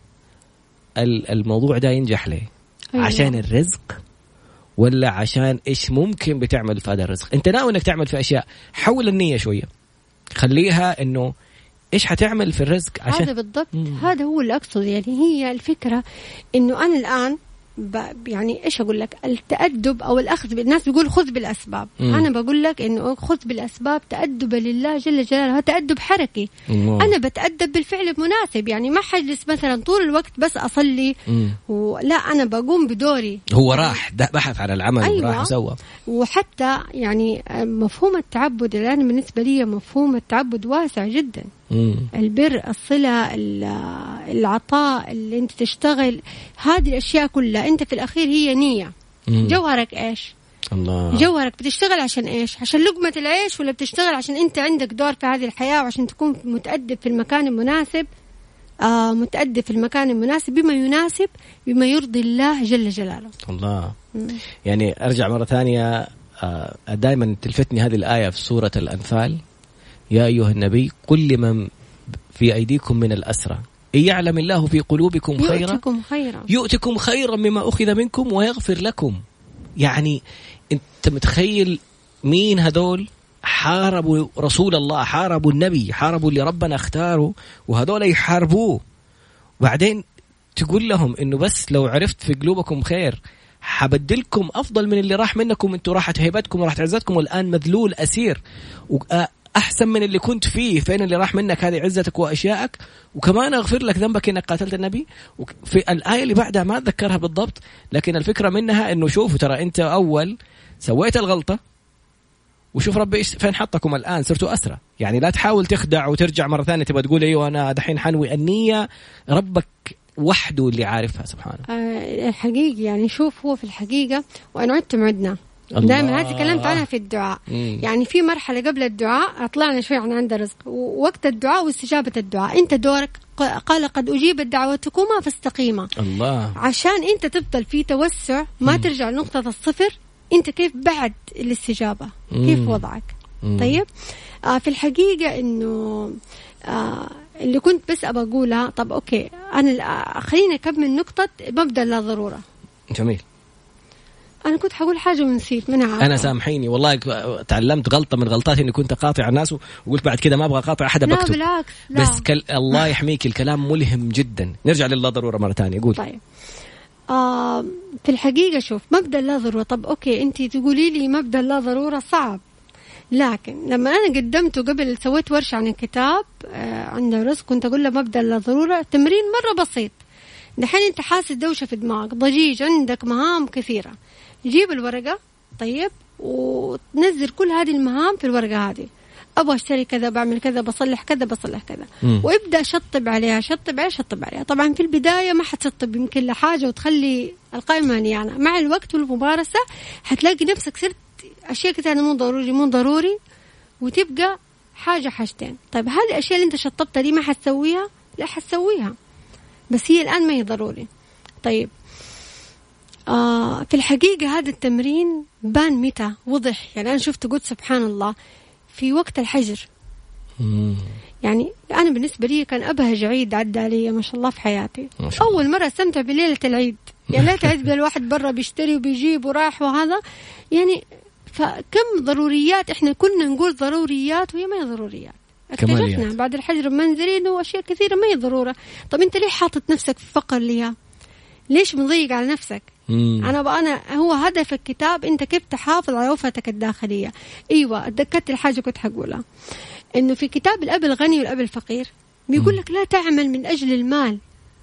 الموضوع ده ينجح ليه؟ أيوة. عشان الرزق ولا عشان إيش ممكن بتعمل في هذا الرزق؟ أنت ناوي إنك تعمل في أشياء. حول النية شوية. خليها إنه إيش حتعمل في الرزق عشان هذا بالضبط. مم. هذا هو اللي اقصد يعني هي الفكرة إنه أنا الآن يعني إيش أقول لك؟ التأدب أو الأخذ الناس بيقول خذ بالأسباب. مم. أنا بقول لك إنه خذ بالأسباب تادبا لله جل جلاله. تأدب حركي. مم. أنا بتأدب بالفعل المناسب. يعني ما حجلس مثلا طول الوقت بس أصلي. ولا أنا بقوم بدوري. هو راح بحث على العمل أيوة. وراح وسوى. وحتى يعني مفهوم التعبد الآن بالنسبة لي مفهوم التعبد واسع جدا. البر الصلة العطاء اللي انت تشتغل هذه الأشياء كلها. انت في الأخير هي نية. مم. جوهرك إيش؟ الله. جوهرك بتشتغل عشان إيش؟ عشان لقمة العيش ولا بتشتغل عشان انت عندك دور في هذه الحياة وعشان تكون متأدب في المكان المناسب؟ آه متأدب في المكان المناسب بما يناسب بما يرضي الله جل جلاله. الله. مم. يعني أرجع مرة ثانية آه دائما تلفتني هذه الآية في سورة الأنفال. يا أيها النبي قل لمن في أيديكم من الأسرى. إن يعلم الله في قلوبكم خيرا يؤتكم خيرا. يؤتكم خيرا مما أخذ منكم ويغفر لكم. يعني أنت متخيل مين هذول؟ حاربوا رسول الله حاربوا النبي حاربوا اللي ربنا اختاره وهذول يحاربوه. بعدين تقول لهم إنه بس لو عرفت في قلوبكم خير حبدلكم أفضل من اللي راح منكم أنتم راحت هيبتكم وراحت عزتكم والآن مذلول أسير. أحسن من اللي كنت فيه فين اللي راح منك هذه عزتك واشيائك وكمان أغفر لك ذنبك إنك قاتلت النبي. وفي الآية اللي بعدها ما أتذكرها بالضبط لكن الفكرة منها إنه شوفوا ترى أنت أول سويت الغلطة. وشوف ربي إيش فين حطكم الآن؟ صرتوا أسرى. يعني لا تحاول تخدع وترجع مرة ثانية تبغى تقول أيوه أنا دحين حنوي. النية ربك وحده اللي عارفها سبحانه. آه حقيقي يعني شوف هو في الحقيقة وان عدتم عدنا دائما هذه تكلمت عنها في الدعاء. مم. يعني في مرحلة قبل الدعاء طلعنا شوي عن عند الرزق. ووقت الدعاء واستجابة الدعاء. أنت دورك. قال قد أجيبت دعوتكما فاستقيما. الله. عشان أنت تفضل في توسع ما مم. ترجع لنقطة الصفر أنت كيف بعد الاستجابة؟ مم. كيف وضعك؟ مم. طيب. آه في الحقيقة إنه آه اللي كنت بس ابى أقولها طب أوكي أنا خليني أكمل نقطة مبدأ لا ضرورة. جميل. أنا كنت حقول حاجة ونسيت من عارفة. أنا سامحيني والله تعلمت غلطة من غلطاتي إني كنت اقاطع الناس وقلت بعد كذا ما أبغى أقاطع أحد لا بكتب. بالعكس لا. بس كل... الله يحميك الكلام ملهم جدا. نرجع للا ضرورة مرة ثانية قول طيب. آه في الحقيقة شوف مبدأ لا ضرورة. طب okay انت تقولي لي مبدأ لا ضرورة صعب. لكن لما أنا قدمته قبل سويت ورشة عن الكتاب آه عند رزق كنت أقول له مبدأ لا ضرورة تمرين مرة بسيط. دحين أنت حاسس دوشة في دماغك ضجيج عندك مهام كثيرة. جيب الورقة طيب وتنزل كل هذه المهام في الورقة هذه. أبغى أشتري كذا بعمل كذا بصلح كذا بصلح كذا. مم. وابدأ شطب عليها شطب عليها شطب عليها. طبعا في البداية ما حتشطب يمكن لحاجة وتخلي القائمة مليانه مع الوقت والممارسة حتلاقي نفسك صرت أشياء كثيرة مو ضروري مو ضروري وتبقى حاجة حاجتين. طيب هذه الأشياء اللي أنت شطبتها دي ما حتسويها؟ لا حتسويها. بس هي الآن ما هي ضروري. طيب آه في الحقيقة هذا التمرين بان متى؟ وضح. يعني أنا شفت قلت سبحان الله في وقت الحجر. يعني أنا بالنسبة لي كان أبهج عيد عدى علي ما شاء الله في حياتي. ما شاء الله. أول مرة أستمتع بليلة العيد. يعني ليلة العيد الواحد برا بيشتري وبيجيب وراح وهذا. يعني فكم ضروريات إحنا كنا نقول ضروريات وهي ما هي ضروريات. اكتشفنا بعد الحجر المنزلي انه اشياء كثيرة ما هي ضرورة. طب أنت ليه حاطط نفسك في فقر ليها؟ ليش مضيق على نفسك؟ مم. أنا بقى أنا هو هدف الكتاب أنت كيف تحافظ على وفرتك الداخلية. أيوه تذكرت الحاجة كنت حقولها. إنه في كتاب الأب الغني والأب الفقير بيقول لك لا تعمل من أجل المال.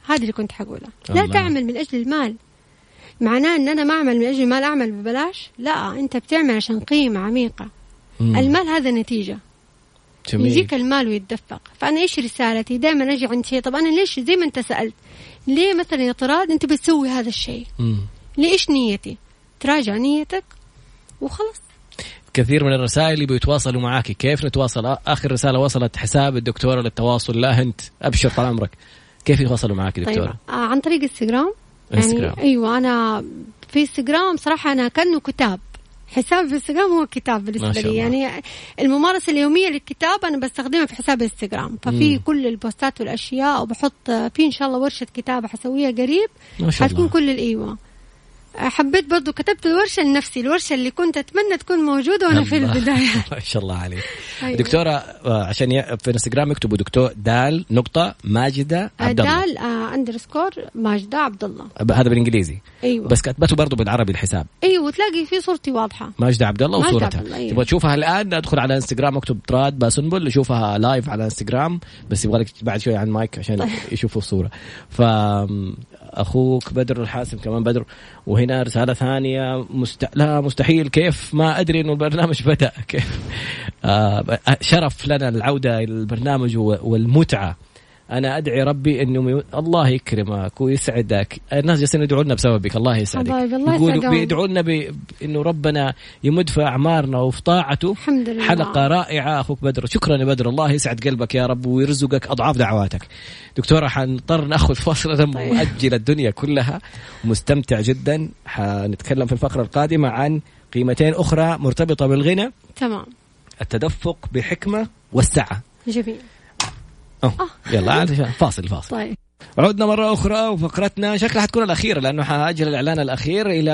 هذا اللي كنت حقولها لا تعمل من أجل المال. معناه إن أنا ما أعمل من أجل المال أعمل ببلاش؟ لا أنت بتعمل عشان قيمة عميقة. مم. المال هذا نتيجة. جميل. يجيك المال ويتدفق. فأنا إيش رسالتي؟ دائما أجي عند شيء. طب أنا ليش؟ زي ما أنت سألت. ليه مثلا يا طراد أنت بتسوي هذا الشيء؟ ليش نيتي؟ تراجع نيتك وخلاص. كثير من الرسائل اللي بيتواصلوا معاك. كيف نتواصل؟ آخر رسالة وصلت حساب الدكتوره للتواصل. لا أنت أبشر طال عمرك. كيف يتواصلوا معاك دكتورة؟ طيب. عن طريق انستغرام يعني أيوه أنا في انستغرام صراحة أنا كأنه كتاب. حسابي في انستغرام هو كتاب بالنسبة لي. يعني الممارسة اليومية للكتاب أنا بستخدمها في حساب انستغرام. ففي مم. كل البوستات والأشياء وبحط في إن شاء الله ورشة كتابة حسويها قريب. حتكون كل الايوه حبيت برضو كتبت الورشة لنفسي الورشة اللي كنت أتمنى تكون موجودة وأنا في البداية. ما شاء الله عليك. أيوة. دكتورة آه، عشان في الانستغرام يكتبوا دكتور دال نقطة ماجدة عبد الله. دال آه اندرسكور ماجدة عبد الله. هذا بالإنجليزي. أيوة. بس كتبته برضو بالعربي الحساب. أيوة وتلاقي في صورتي واضحة. ماجدة عبد الله وصورتها. أيوة. تبغى تشوفها الآن ادخل على انستغرام اكتب تراد باسنبل اشوفها لايف على انستغرام. بس يبغى لك بعد شوي عن مايك عشان. يشوفوا الصورة. ف أخوك بدر الحاسم كمان بدر وهنا رسالة ثانية. مست... لا مستحيل. كيف؟ ما أدري إنه البرنامج بدأ. كيف؟ آه شرف لنا العودة إلى البرنامج والمتعة. أنا أدعي ربي إنه الله يكرمك ويسعدك. الناس جالسين يدعوا لنا بسببك. الله يسعدك. الله يقولوا بيدعوا لنا بانه ربنا يمد في أعمارنا وفي طاعته الحمد لله. حلقة رائعة. أخوك بدر. شكرا يا بدر. الله يسعد قلبك يا رب ويرزقك أضعاف دعواتك. دكتوره حنضطر نأخذ فاصلة طيب. مؤجل الدنيا كلها. مستمتع جدا. حنتكلم في الفقرة القادمة عن قيمتين أخرى مرتبطة بالغنى. تمام. التدفق بحكمة والسعة. جميل. أوه. آه. يلا فاصل فاصل طيب عدنا مرة أخرى وفقرتنا شكلها حتكون الأخيرة لأنه حأجل الإعلان الأخير إلى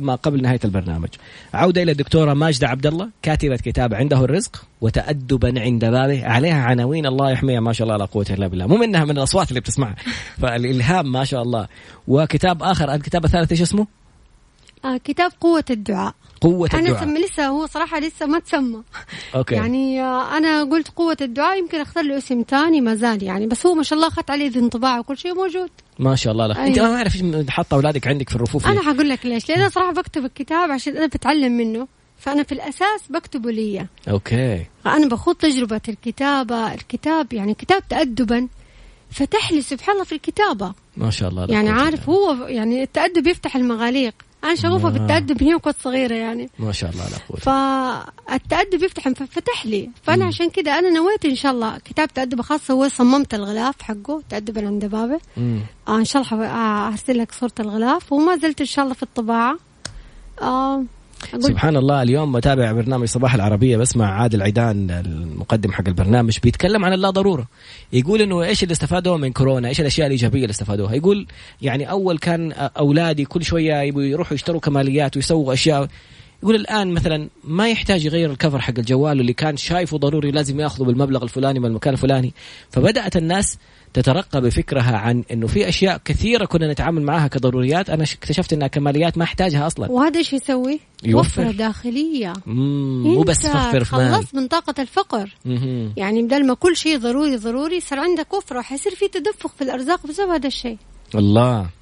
ما قبل نهاية البرنامج. عودة إلى الدكتورة ماجدة عبد الله كاتبة كتاب عنده الرزق وتأدبا عند بابه عليها عناوين الله يحميها ما شاء الله لا قوة إلا بالله مو منها من الأصوات اللي بتسمعها فالإلهام ما شاء الله وكتاب آخر الكتاب الثالث إيش اسمه؟ آه كتاب قوة الدعاء. قوة الدعاء. أنا لسه هو صراحة لسه ما تسمى. okay. يعني آه أنا قلت قوة الدعاء يمكن أختار له اسم ثاني ما زال يعني. بس هو ما شاء الله أخذت عليه انطباع وكل شيء موجود ما شاء الله لك أيوة. أنت ما أعرف إيش حاطة أولادك عندك في الرفوف أنا حقول لك ليش؟ لأن أنا صراحة بكتب الكتاب عشان أنا بتعلم منه. فأنا في الأساس بكتبه لي okay. أنا بخوض تجربة الكتابة الكتاب يعني كتاب تأدبا فتح لي سبحان الله في الكتابة. ما شاء الله يعني عارف هو يعني التأدب يفتح المغاليق. أنا شغوفة آه. بالتأدب من يوم كنت صغيرة يعني. ما شاء الله لا قوه فالتأدب يفتح فتح لي. فأنا مم. عشان كذا أنا نويت إن شاء الله كتاب تأدب خاص هو صممت الغلاف حقه تأدب عند بابه آه إن شاء الله أرسل لك صورة الغلاف وما زلت إن شاء الله في الطباعة. آه سبحان الله اليوم بتابع برنامج صباح العربية بسمع عادل عيدان المقدم حق البرنامج بيتكلم عن اللا ضرورة. يقول إنه إيش اللي استفادوه من كورونا؟ إيش الأشياء الإيجابية اللي استفادوها؟ يقول يعني أول كان أولادي كل شوية يبغوا يروحوا يشتروا كماليات ويسووا أشياء. يقول الآن مثلا ما يحتاج يغير الكفر حق الجوال اللي كان شايفه ضروري لازم يأخذه بالمبلغ الفلاني من المكان الفلاني. فبدأت الناس تترقى بفكرها عن إنه في أشياء كثيرة كنا نتعامل معها كضروريات. أنا اكتشفت إنها كماليات ما أحتاجها أصلا. وهذا إيش يسوي؟ يوفر. داخلية. مو بس في خلصت من طاقة الفقر. مم. يعني بدل ما كل شيء ضروري ضروري صار عندك وفرة حيصير في تدفق في الأرزاق بسبب هذا الشيء. الله.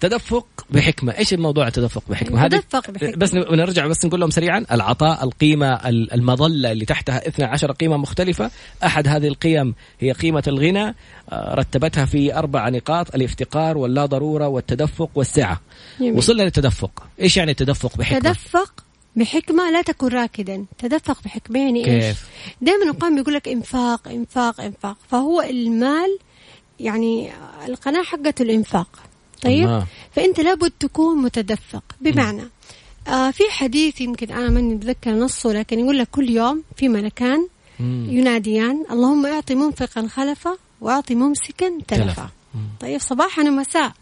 تدفق بحكمة. إيش الموضوع التدفق بحكمة؟ تدفق بحكمة. بس نرجع بس نقول لهم سريعا العطاء القيمة المظلة اللي تحتها 12 قيمة مختلفة. أحد هذه القيم هي قيمة الغنى. آه، رتبتها في أربع نقاط الافتقار واللا ضرورة والتدفق والسعة. يمين. وصلنا للتدفق. إيش يعني التدفق بحكمة؟ تدفق بحكمة لا تكن راكدا. تدفق بحكمة يعني كيف؟ إيش دائما القائم يقول لك إنفاق إنفاق إنفاق. فهو المال يعني القناة حقته الإنفاق. طيب؟ آه. فأنت لابد تكون متدفق. بمعنى آه في حديث يمكن أنا ماني متذكر نصه لكن يقول لك كل يوم في ملكان يناديان اللهم أعطي منفقا خلفا وأعطي ممسكا تلفا طيب صباحا ومساء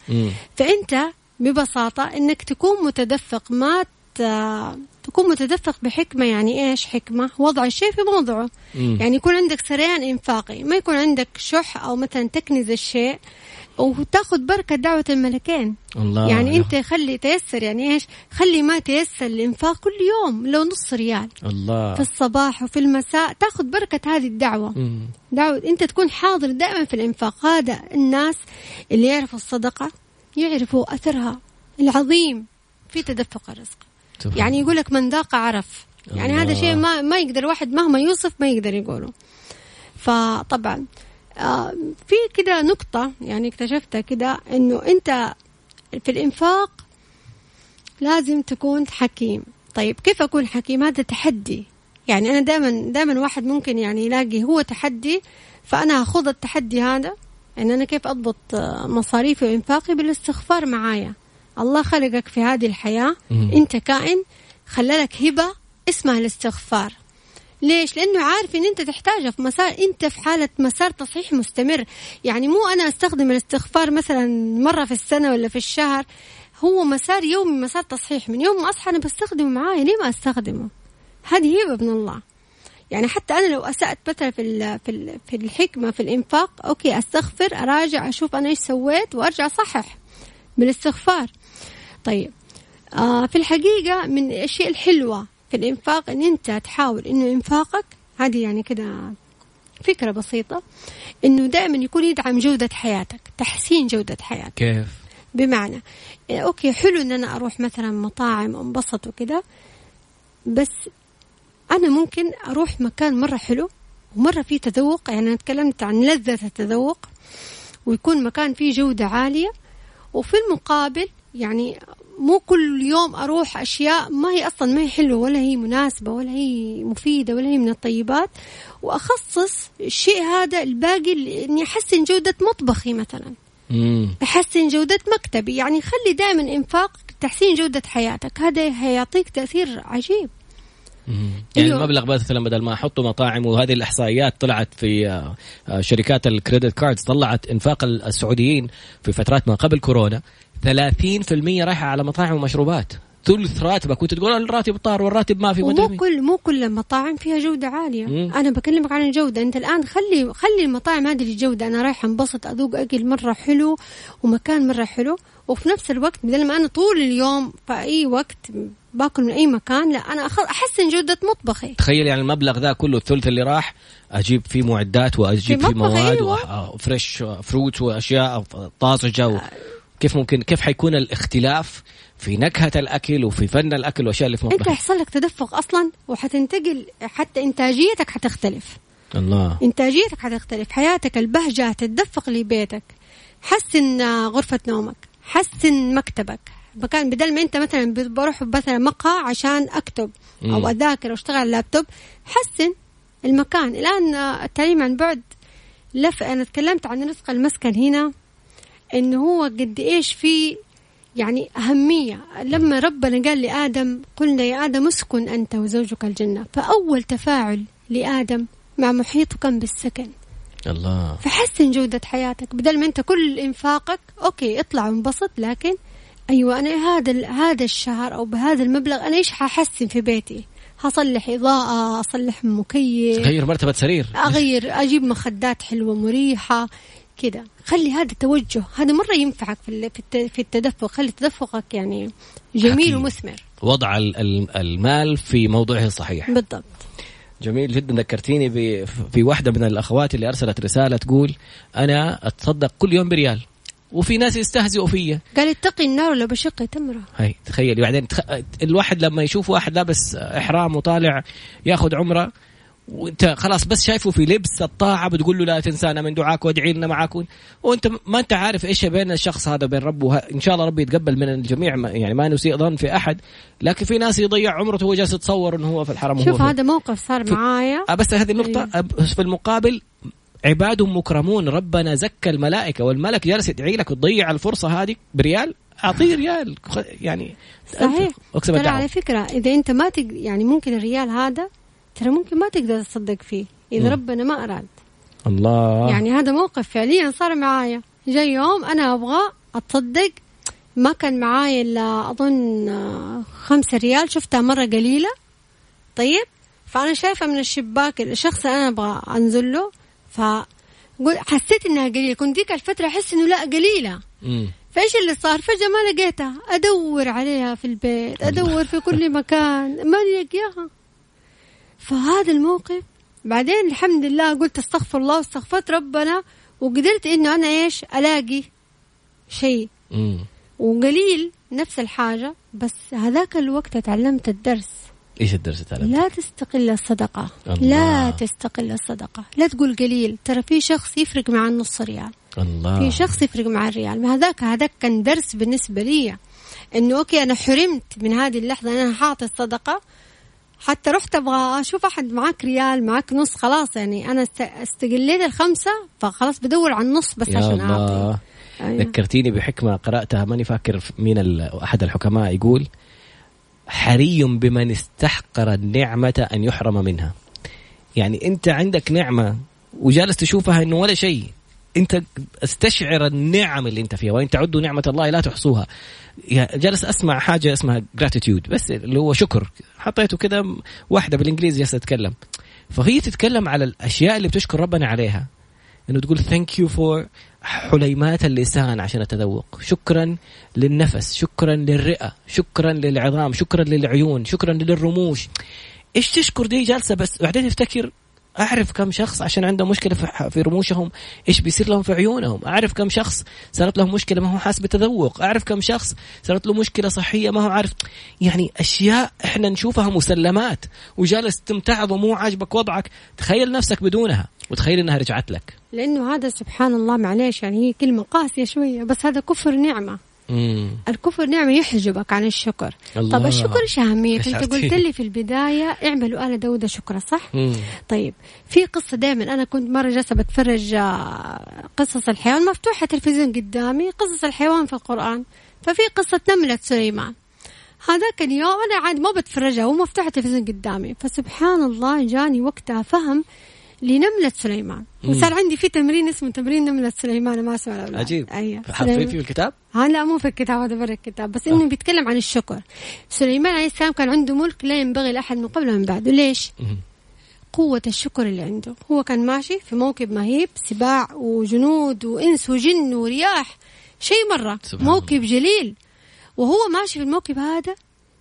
فأنت ببساطة إنك تكون متدفق. ما تكون متدفق بحكمة يعني إيش؟ حكمة وضع الشيء في موضعه. مم. يعني يكون عندك سريان إنفاقي. ما يكون عندك شح أو مثلا تكنز الشيء. وتاخذ بركة دعوة الملكين الله يعني أنت خلي تيسر يعني إيش؟ خلي ما تيسر الإنفاق كل يوم لو نص ريال. الله. في الصباح وفي المساء تاخذ بركة هذه الدعوة. مم. دعوة أنت تكون حاضر دائما في الإنفاق. هذا الناس اللي يعرفوا الصدقة يعرفوا أثرها العظيم في تدفق الرزق. يعني يقول لك من ذاق عرف. يعني الله. هذا شيء ما ما يقدر واحد مهما يوصف ما يقدر يقوله. فطبعا في كده نقطة يعني اكتشفتها كده إنه أنت في الإنفاق لازم تكون حكيم. طيب كيف أكون حكيم؟ هذا تحدي. يعني أنا دائما دائما واحد ممكن يعني يلاقي هو تحدي فأنا اخوض التحدي هذا. ان أنا كيف أضبط آه، مصاريفي وإنفاقي؟ بالاستغفار معايا. الله خلقك في هذه الحياة. أنت كائن خلالك هبة اسمها الاستغفار. ليش؟ لأنه عارف إن أنت تحتاجه في مسار أنت في حالة مسار تصحيح مستمر يعني مو أنا أستخدم الاستغفار مثلا مرة في السنة ولا في الشهر هو مسار يومي مسار تصحيح من يوم ما أصحى أنا بستخدمه معايا ليه ما أستخدمه؟ هذه هبة من الله يعني حتى أنا لو أسأت مثلا في في في الحكمة في الإنفاق okay أستغفر أراجع أشوف أنا إيش سويت وأرجع أصحح بالاستغفار طيب آه في الحقيقة من الأشياء الحلوة في الإنفاق إن أنت تحاول إنه إنفاقك هذه يعني كده فكرة بسيطة إنه دائما يكون يدعم جودة حياتك تحسين جودة حياتك كيف؟ بمعنى أوكي حلو إن أنا أروح مثلا مطاعم أنبسط وكده بس أنا ممكن أروح مكان مرة حلو ومرة فيه تذوق يعني أنا تكلمت عن لذة التذوق ويكون مكان فيه جودة عالية وفي المقابل يعني مو كل يوم أروح أشياء ما هي أصلا ما هي حلوة ولا هي مناسبة ولا هي مفيدة ولا هي من الطيبات. وأخصص الشيء هذا الباقي إني احسن جودة مطبخي مثلا. مم. احسن جودة مكتبي. يعني خلي دائما إنفاق تحسين جودة حياتك. هذا هيعطيك تأثير عجيب. يعني أيوه. المبلغ مثلا بدل ما أحطه مطاعم وهذه الإحصائيات طلعت في آه، آه، شركات الكريدت كاردز طلعت إنفاق السعوديين في فترات ما قبل كورونا. 30% رايحة على مطاعم ومشروبات. ثلث راتبك. وانت تقول الراتب طار والراتب ما في مو كل مو كل المطاعم فيها جودة عالية. مم. أنا بكلمك عن الجودة. أنت الآن خلي خلي المطاعم هذه الجوده أنا رايحه انبسط أذوق أكل مرة حلو ومكان مرة حلو. وفي نفس الوقت بدل ما أنا طول اليوم في أي وقت باكل من أي مكان لا أنا احسن جودة مطبخي. تخيل يعني المبلغ ذا كله الثلث اللي راح أجيب فيه معدات وأجيب فيه مواد أيوة. و fresh fruit وأشياء طازجه. كيف ممكن كيف حيكون الاختلاف في نكهة الأكل وفي فن الأكل والاشياء اللي في مطبخ؟ انت يحصل لك تدفق أصلا وحتنتقل حتى إنتاجيتك حتختلف. الله. إنتاجيتك حتختلف حياتك البهجة تتدفق لبيتك. حسن غرفة نومك حسن مكتبك. مكان بدل ما انت مثلا بروح مثلا مقهى عشان أكتب أو أذاكر أو أشتغل على اللابتوب حسن المكان. الآن التعليم عن بعد لف أنا تكلمت عن رزق المسكن هنا. انه هو قد إيش في يعني أهمية. لما ربنا قال لآدم قلنا يا آدم اسكن أنت وزوجك الجنة. فأول تفاعل لآدم مع محيطه كان بالسكن. الله. فحسن جودة حياتك. بدل ما أنت كل إنفاقك أوكي اطلع وانبسط لكن أيوة أنا هذا هذا الشهر أو بهذا المبلغ أنا إيش ححسن في بيتي؟ هصلح إضاءة أصلح مكيف غير مرتبة سرير. أغير أجيب مخدات حلوة مريحة. كذا خلي هذا التوجه هذا مرة ينفعك في في التدفق. خلي تدفقك يعني جميل حكي. ومثمر. وضع المال في موضعه الصحيح. بالضبط. جميل جدا. ذكرتيني في واحدة من الأخوات اللي أرسلت رسالة تقول أنا أتصدق كل يوم بريال وفي ناس يستهزئوا فيا. قال اتقي النار ولا بشق تمرة. هاي تخيلي بعدين تخ... الواحد لما يشوف واحد لابس إحرام وطالع ياخذ عمرة وانت خلاص بس شايفه في لبس الطاعة بتقول له لا تنسانا من دعاك وادعي لنا معاك. وانت ما انت عارف إيش بين الشخص هذا وبين ربه. إن شاء الله ربي يتقبل من الجميع يعني ما نسيء ظن في أحد. لكن في ناس يضيع عمرته وهو جالس يتصور إنه هو في الحرم شوف هذا موقف صار معايا. آه، بس هذه النقطة أيوه. في المقابل عباد مكرمون ربنا زكى الملائكة والملك جالس يدعي لك وتضيع الفرصة هذه بريال؟ أعطيه ريال. يعني صحيح. ترى على فكرة إذا أنت ما تق... يعني ممكن الريال هذا ترى ممكن ما تقدر تصدق فيه إذا م. ربنا ما أراد. الله. يعني هذا موقف فعليا صار معايا. جاي يوم أنا أبغى أتصدق ما كان معايا إلا أظن خمسة ريال شفتها مرة قليلة. طيب فأنا شايفة من الشباك الشخص اللي أنا أبغى أنزل له. ف حسيت إنها قليلة. كنت ذيك الفترة أحس إنه لا قليلة. فإيش اللي صار؟ فجأة ما لقيتها. أدور عليها في البيت أدور في كل مكان. ما لقيها فهذا الموقف بعدين الحمد لله قلت استغفر الله واستغفرت ربنا وقدرت إنه أنا إيش؟ ألاقي شيء. وقليل نفس الحاجة بس هذاك الوقت تعلمت الدرس. إيش الدرس تعلمت؟ لا تستقل الصدقة. الله. لا تستقل الصدقة. لا تقول قليل. ترى في شخص يفرق مع النص ريال. الله. في شخص يفرق مع الريال. ما هذاك هذاك كان درس بالنسبة لي. إنه okay أنا حرمت من هذه اللحظة أنا حاطي الصدقة حتى رحت أبغى أشوف أحد معاك ريال معاك نص خلاص يعني أنا استقليت الخمسة فخلاص بدور على النص بس عشان أعطي. أيوة. ذكرتيني بحكمة قرأتها ماني فاكر مين أحد الحكماء يقول حري بمن استحقر النعمة أن يحرم منها. يعني أنت عندك نعمة وجالس تشوفها إنه ولا شيء. أنت استشعر النعم اللي أنت فيها وإن تعدوا نعمة الله لا تحصوها. جالس أسمع حاجة اسمها جراتيتيود بس اللي هو شكر. حطيته كذا واحدة بالإنجليزي جالسه تتكلم فهي تتكلم على الأشياء اللي بتشكر ربنا عليها. إنه تقول thank you for حليمات اللسان عشان أتذوق. شكرا للنفس شكرا للرئة شكرا للعظام شكرا للعيون شكرا للرموش. إيش تشكر دي جالسة بس؟ بعدين تفتكر أعرف كم شخص عشان عنده مشكلة في رموشهم إيش بيصير لهم في عيونهم؟ أعرف كم شخص صارت له مشكلة ما هو حاسس بالتذوق أعرف كم شخص صارت له مشكلة صحية ما هو عارف؟ يعني أشياء إحنا نشوفها مسلمات وجالس تمتعض ومو عاجبك وضعك تخيل نفسك بدونها وتخيل إنها رجعت لك. لأنه هذا سبحان الله معليش يعني هي كلمة قاسية شوية بس هذا كفر نعمة. مم. الكفر نعمة يحجبك عن الشكر. الله. طب الشكر إيش أهميته انت قلت لي في البداية اعملوا آل داود شكرا صح؟ مم. طيب في قصة دائما. أنا كنت مرة جالسة بتفرج آه، قصص الحيوان مفتوحة تلفزيون قدامي قصص الحيوان في القرآن. ففي قصة نملة سليمان. هذاك اليوم أنا عاد ما بتفرجها هو مفتوح التلفزيون قدامي. فسبحان الله جاني وقتها فهم لنملة سليمان. وصار عندي في تمرين اسمه تمرين نملة سليمان ما اسمه الأولاد عجيب. أيوة. حاطين فيه الكتاب؟ ها لا مو في الكتاب هذا برا الكتاب. بس إنه آه. بيتكلم عن الشكر. سليمان عليه السلام كان عنده ملك لا ينبغي لأحد من قبله ومن بعده. ليش؟ قوة الشكر اللي عنده. هو كان ماشي في موكب مهيب سباع وجنود وإنس وجن ورياح. شيء مرة. موكب جليل. وهو ماشي في الموكب هذا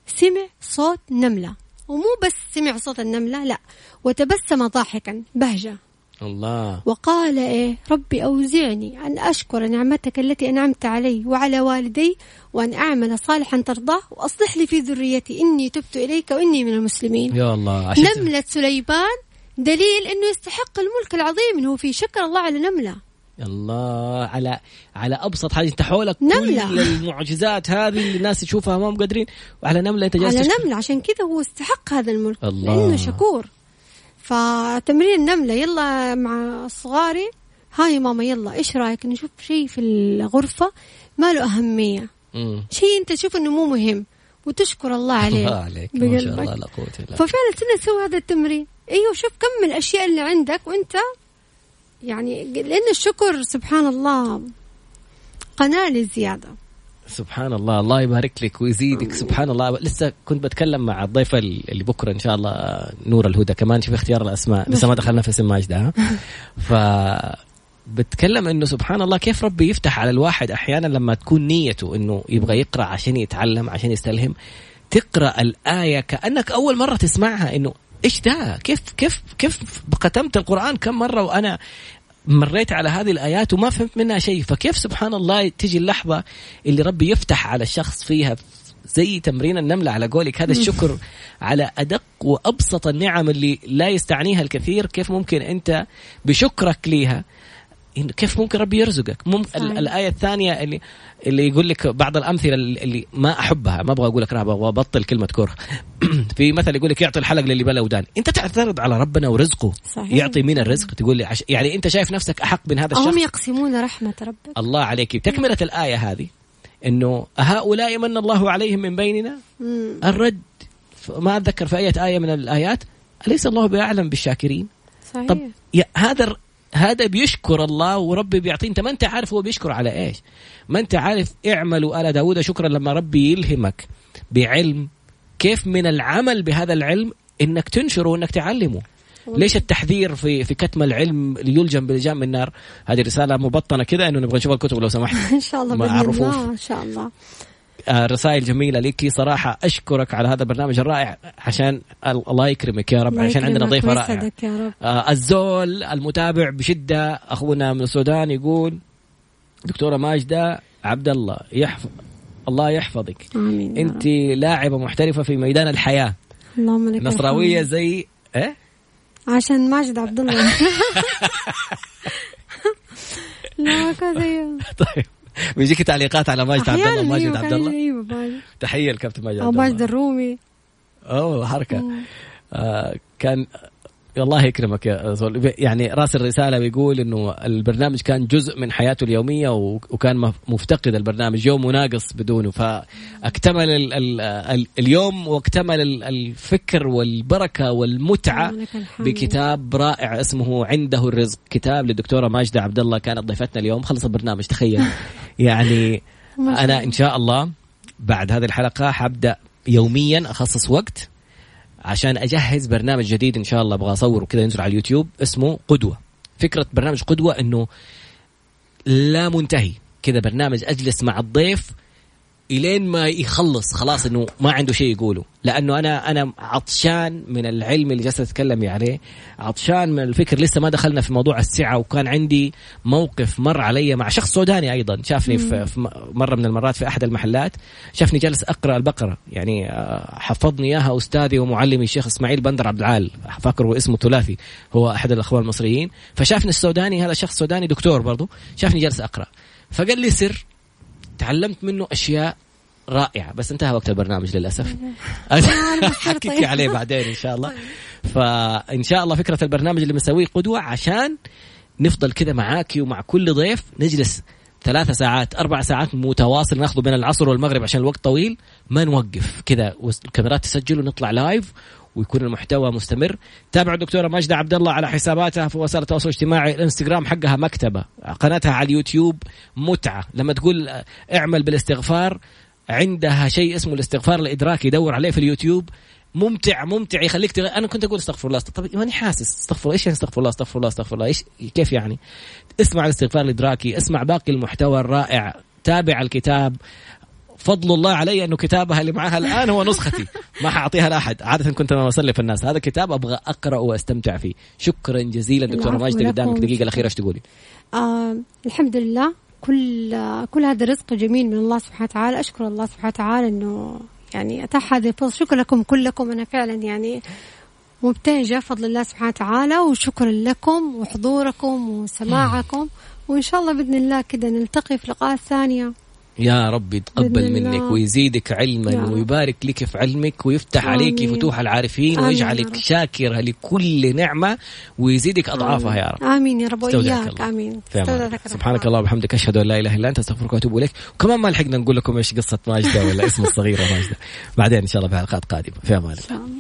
سمع صوت نملة. ومو بس سمع صوت النملة لا وتبسم ضاحكا بهجة. الله. وقال إيه ربي أوزعني أن أشكر نعمتك التي أنعمت علي وعلى والدي وأن أعمل صالحا ترضاه وأصلح لي في ذريتي. إني تبت إليك وإني من المسلمين. يا الله نملة سليمان دليل أنه يستحق الملك العظيم أنه في شكر الله على نملة. الله على على أبسط حاجة أنت حولك نملة. كل المعجزات هذه اللي الناس تشوفها ما قادرين وعلى نملة أنت جالس على نملة عشان كذا هو استحق هذا الملك الله. لأنه شكور. فتمرين النملة يلا مع صغاري. هاي ماما يلا إيش رأيك؟ نشوف شيء في الغرفة ما له أهمية. شيء أنت تشوف إنه مو مهم وتشكر الله عليه. الله عليك ما شاء الله لا قوة إلا ففعلا تسوي هذا التمرين. أيوه شوف كم الأشياء اللي عندك وأنت يعني لأن الشكر سبحان الله قناة للزيادة سبحان الله الله يبارك لك ويزيدك. سبحان الله. لسه كنت بتكلم مع الضيفة اللي بكرة إن شاء الله نور الهدى كمان. في اختيار الأسماء. لسه ما دخلنا في اسم ماجدة ف بتكلم إنه سبحان الله كيف ربي يفتح على الواحد أحيانا لما تكون نيته إنه يبغى يقرأ عشان يتعلم عشان يستلهم تقرأ الآية كأنك أول مرة تسمعها إنه إيش ده كيف كيف كيف ختمت القرآن كم مرة وأنا مريت على هذه الآيات وما فهمت منها شيء؟ فكيف سبحان الله تجي اللحظة اللي ربي يفتح على الشخص فيها زي تمرين النملة على قولك؟ هذا الشكر على أدق وأبسط النعم اللي لا يستعنيها الكثير. كيف ممكن أنت بشكرك ليها كيف ممكن ربي يرزقك؟ مم الآية الثانية اللي اللي يقول لك بعض الأمثلة اللي ما أحبها ما أبغى أقول لك أبغى أبطل كلمة كره. في مثل يقول لك يعطي الحلق للي بلا ودان. أنت تعترض على ربنا ورزقه. صحيح. يعطي من الرزق. تقول لي عش... يعني أنت شايف نفسك أحق من هذا الشخص؟ هم يقسمون رحمة ربك. الله عليك. تكملة الآية هذه إنه هؤلاء من الله عليهم من بيننا؟ مم. الرد. ما أتذكر في أي آية من الآيات. أليس الله بأعلم بالشاكرين؟ صحيح. طب يا هذا هذا بيشكر الله وربي بيعطيه انت ما أنت عارف هو بيشكر على إيش؟ ما أنت عارف اعملوا آل داود شكرا لما ربي يلهمك بعلم. كيف من العمل بهذا العلم إنك تنشره وإنك تعلمه؟ ليش التحذير في في كتم العلم ليلجم بلجام النار؟ هذه رسالة مبطنة كده إنه نبغى نشوف الكتب لو سمحت. إن شاء الله بإذن الله إن شاء الله. رسائل جميلة لك صراحة أشكرك على هذا البرنامج الرائع. عشان الله يكرمك يا رب. عشان عندنا ضيفة رائعة. يا رب. آه، الزول المتابع بشدة أخونا من السودان يقول دكتورة ماجدة عبد الله يحفظ الله يحفظك. آمين أنت لاعبة محترفة في ميدان الحياة. اللهم لك نصراوية زي إيه؟ عشان ماجد عبد الله لا كذا طيب. بيجيك تعليقات على ماجد عبد الله. ماجد عبد الله. أيوه تحية لكابتن ماجد عبد الله ماجد الرومي. أوه حركة. آه كان الله يكرمك يا زول. يعني راس الرسالة بيقول إنه البرنامج كان جزء من حياته اليومية وكان مفتقد البرنامج. يوم وناقص بدونه. فاكتمل ال ال ال اليوم واكتمل الفكر والبركة والمتعة بكتاب رائع اسمه عنده الرزق. كتاب للدكتورة ماجدة عبد الله كانت ضيفتنا اليوم. خلص البرنامج تخيل. يعني أنا إن شاء الله بعد هذه الحلقة حبدأ يوميا أخصص وقت عشان أجهز برنامج جديد إن شاء الله أبغى اصوره كذا ينزل على اليوتيوب اسمه قدوة. فكرة برنامج قدوة إنه لا منتهي. كذا برنامج أجلس مع الضيف إلين ما يخلص خلاص إنه ما عنده شيء يقوله. لأنه أنا أنا عطشان من العلم اللي جالسه تتكلمي عليه عطشان من الفكر. لسه ما دخلنا في موضوع السعة وكان عندي موقف مر علي مع شخص سوداني أيضا. شافني في, في مرة من المرات في أحد المحلات. شافني جالس أقرأ البقرة. يعني آه، حفظني إياها أستاذي ومعلمي الشيخ إسماعيل بندر عبد العال. فاكره اسمه ثلاثي. هو أحد الأخوان المصريين. فشافني السوداني هذا شخص سوداني دكتور برضه شافني جالس أقرأ. فقال لي سر. تعلمت منه أشياء رائعة. بس انتهى وقت البرنامج للأسف. حكيك عليه بعدين إن شاء الله. فإن شاء الله فكرة البرنامج اللي بنسويه قدوة عشان نفضل كذا معاكي ومع كل ضيف نجلس ثلاثة ساعات أربع ساعات متواصل ناخذه بين العصر والمغرب عشان الوقت طويل. ما نوقف. كذا والكاميرات تسجل ونطلع live ويكون المحتوى مستمر. تابعوا الدكتورة ماجدة عبد الله على حساباتها في وسائل التواصل الاجتماعي الانستغرام حقها مكتبة. قناتها على اليوتيوب متعة. لما تقول اعمل بالاستغفار عندها شيء اسمه الاستغفار الإدراكي دور عليه في اليوتيوب. ممتع ممتع. يخليك تغ... أنا كنت أقول استغفر الله طب ماني حاسس. استغفر إيش يعني استغفر الله استغفر الله استغفر الله؟ إيش كيف يعني؟ اسمع الاستغفار الإدراكي اسمع باقي المحتوى الرائع. تابع الكتاب فضل الله علي انه كتابها اللي معها الآن هو نسختي. ما حأعطيها لأحد. عادة كنت أنا أسلف الناس. هذا كتاب أبغى أقرأ وأستمتع فيه. شكرا جزيلا دكتورة ماجده قدامك دقيقة الأخيرة إيش تقولي آه الحمد لله. كل كل هذا رزق جميل من الله سبحانه وتعالى. أشكر الله سبحانه وتعالى إنه يعني أتاح هذه الفرصة. شكرا لكم كلكم. أنا فعلا يعني مبتهجة فضل الله سبحانه وتعالى. وشكرا لكم وحضوركم وسماعكم. وإن شاء الله بإذن الله كده نلتقي في لقاءات ثانية. يا رب يتقبل منك ويزيدك علما ويبارك لك في علمك ويفتح آمين. عليك فتوح العارفين ويجعلك شاكرة لكل نعمة ويزيدك أضعافها يا رب. آمين يا رب. وإياك. آمين. سبحانك الله وبحمدك. أشهد أن لا إله إلا أنت. أستغفرك وأتوب إليك. وكمان ما لحقنا نقول لكم إيش قصة ماجدة ولا اسم الصغيرة ماجدة بعدين إن شاء الله في حلقات قادمة. في أمان. الله.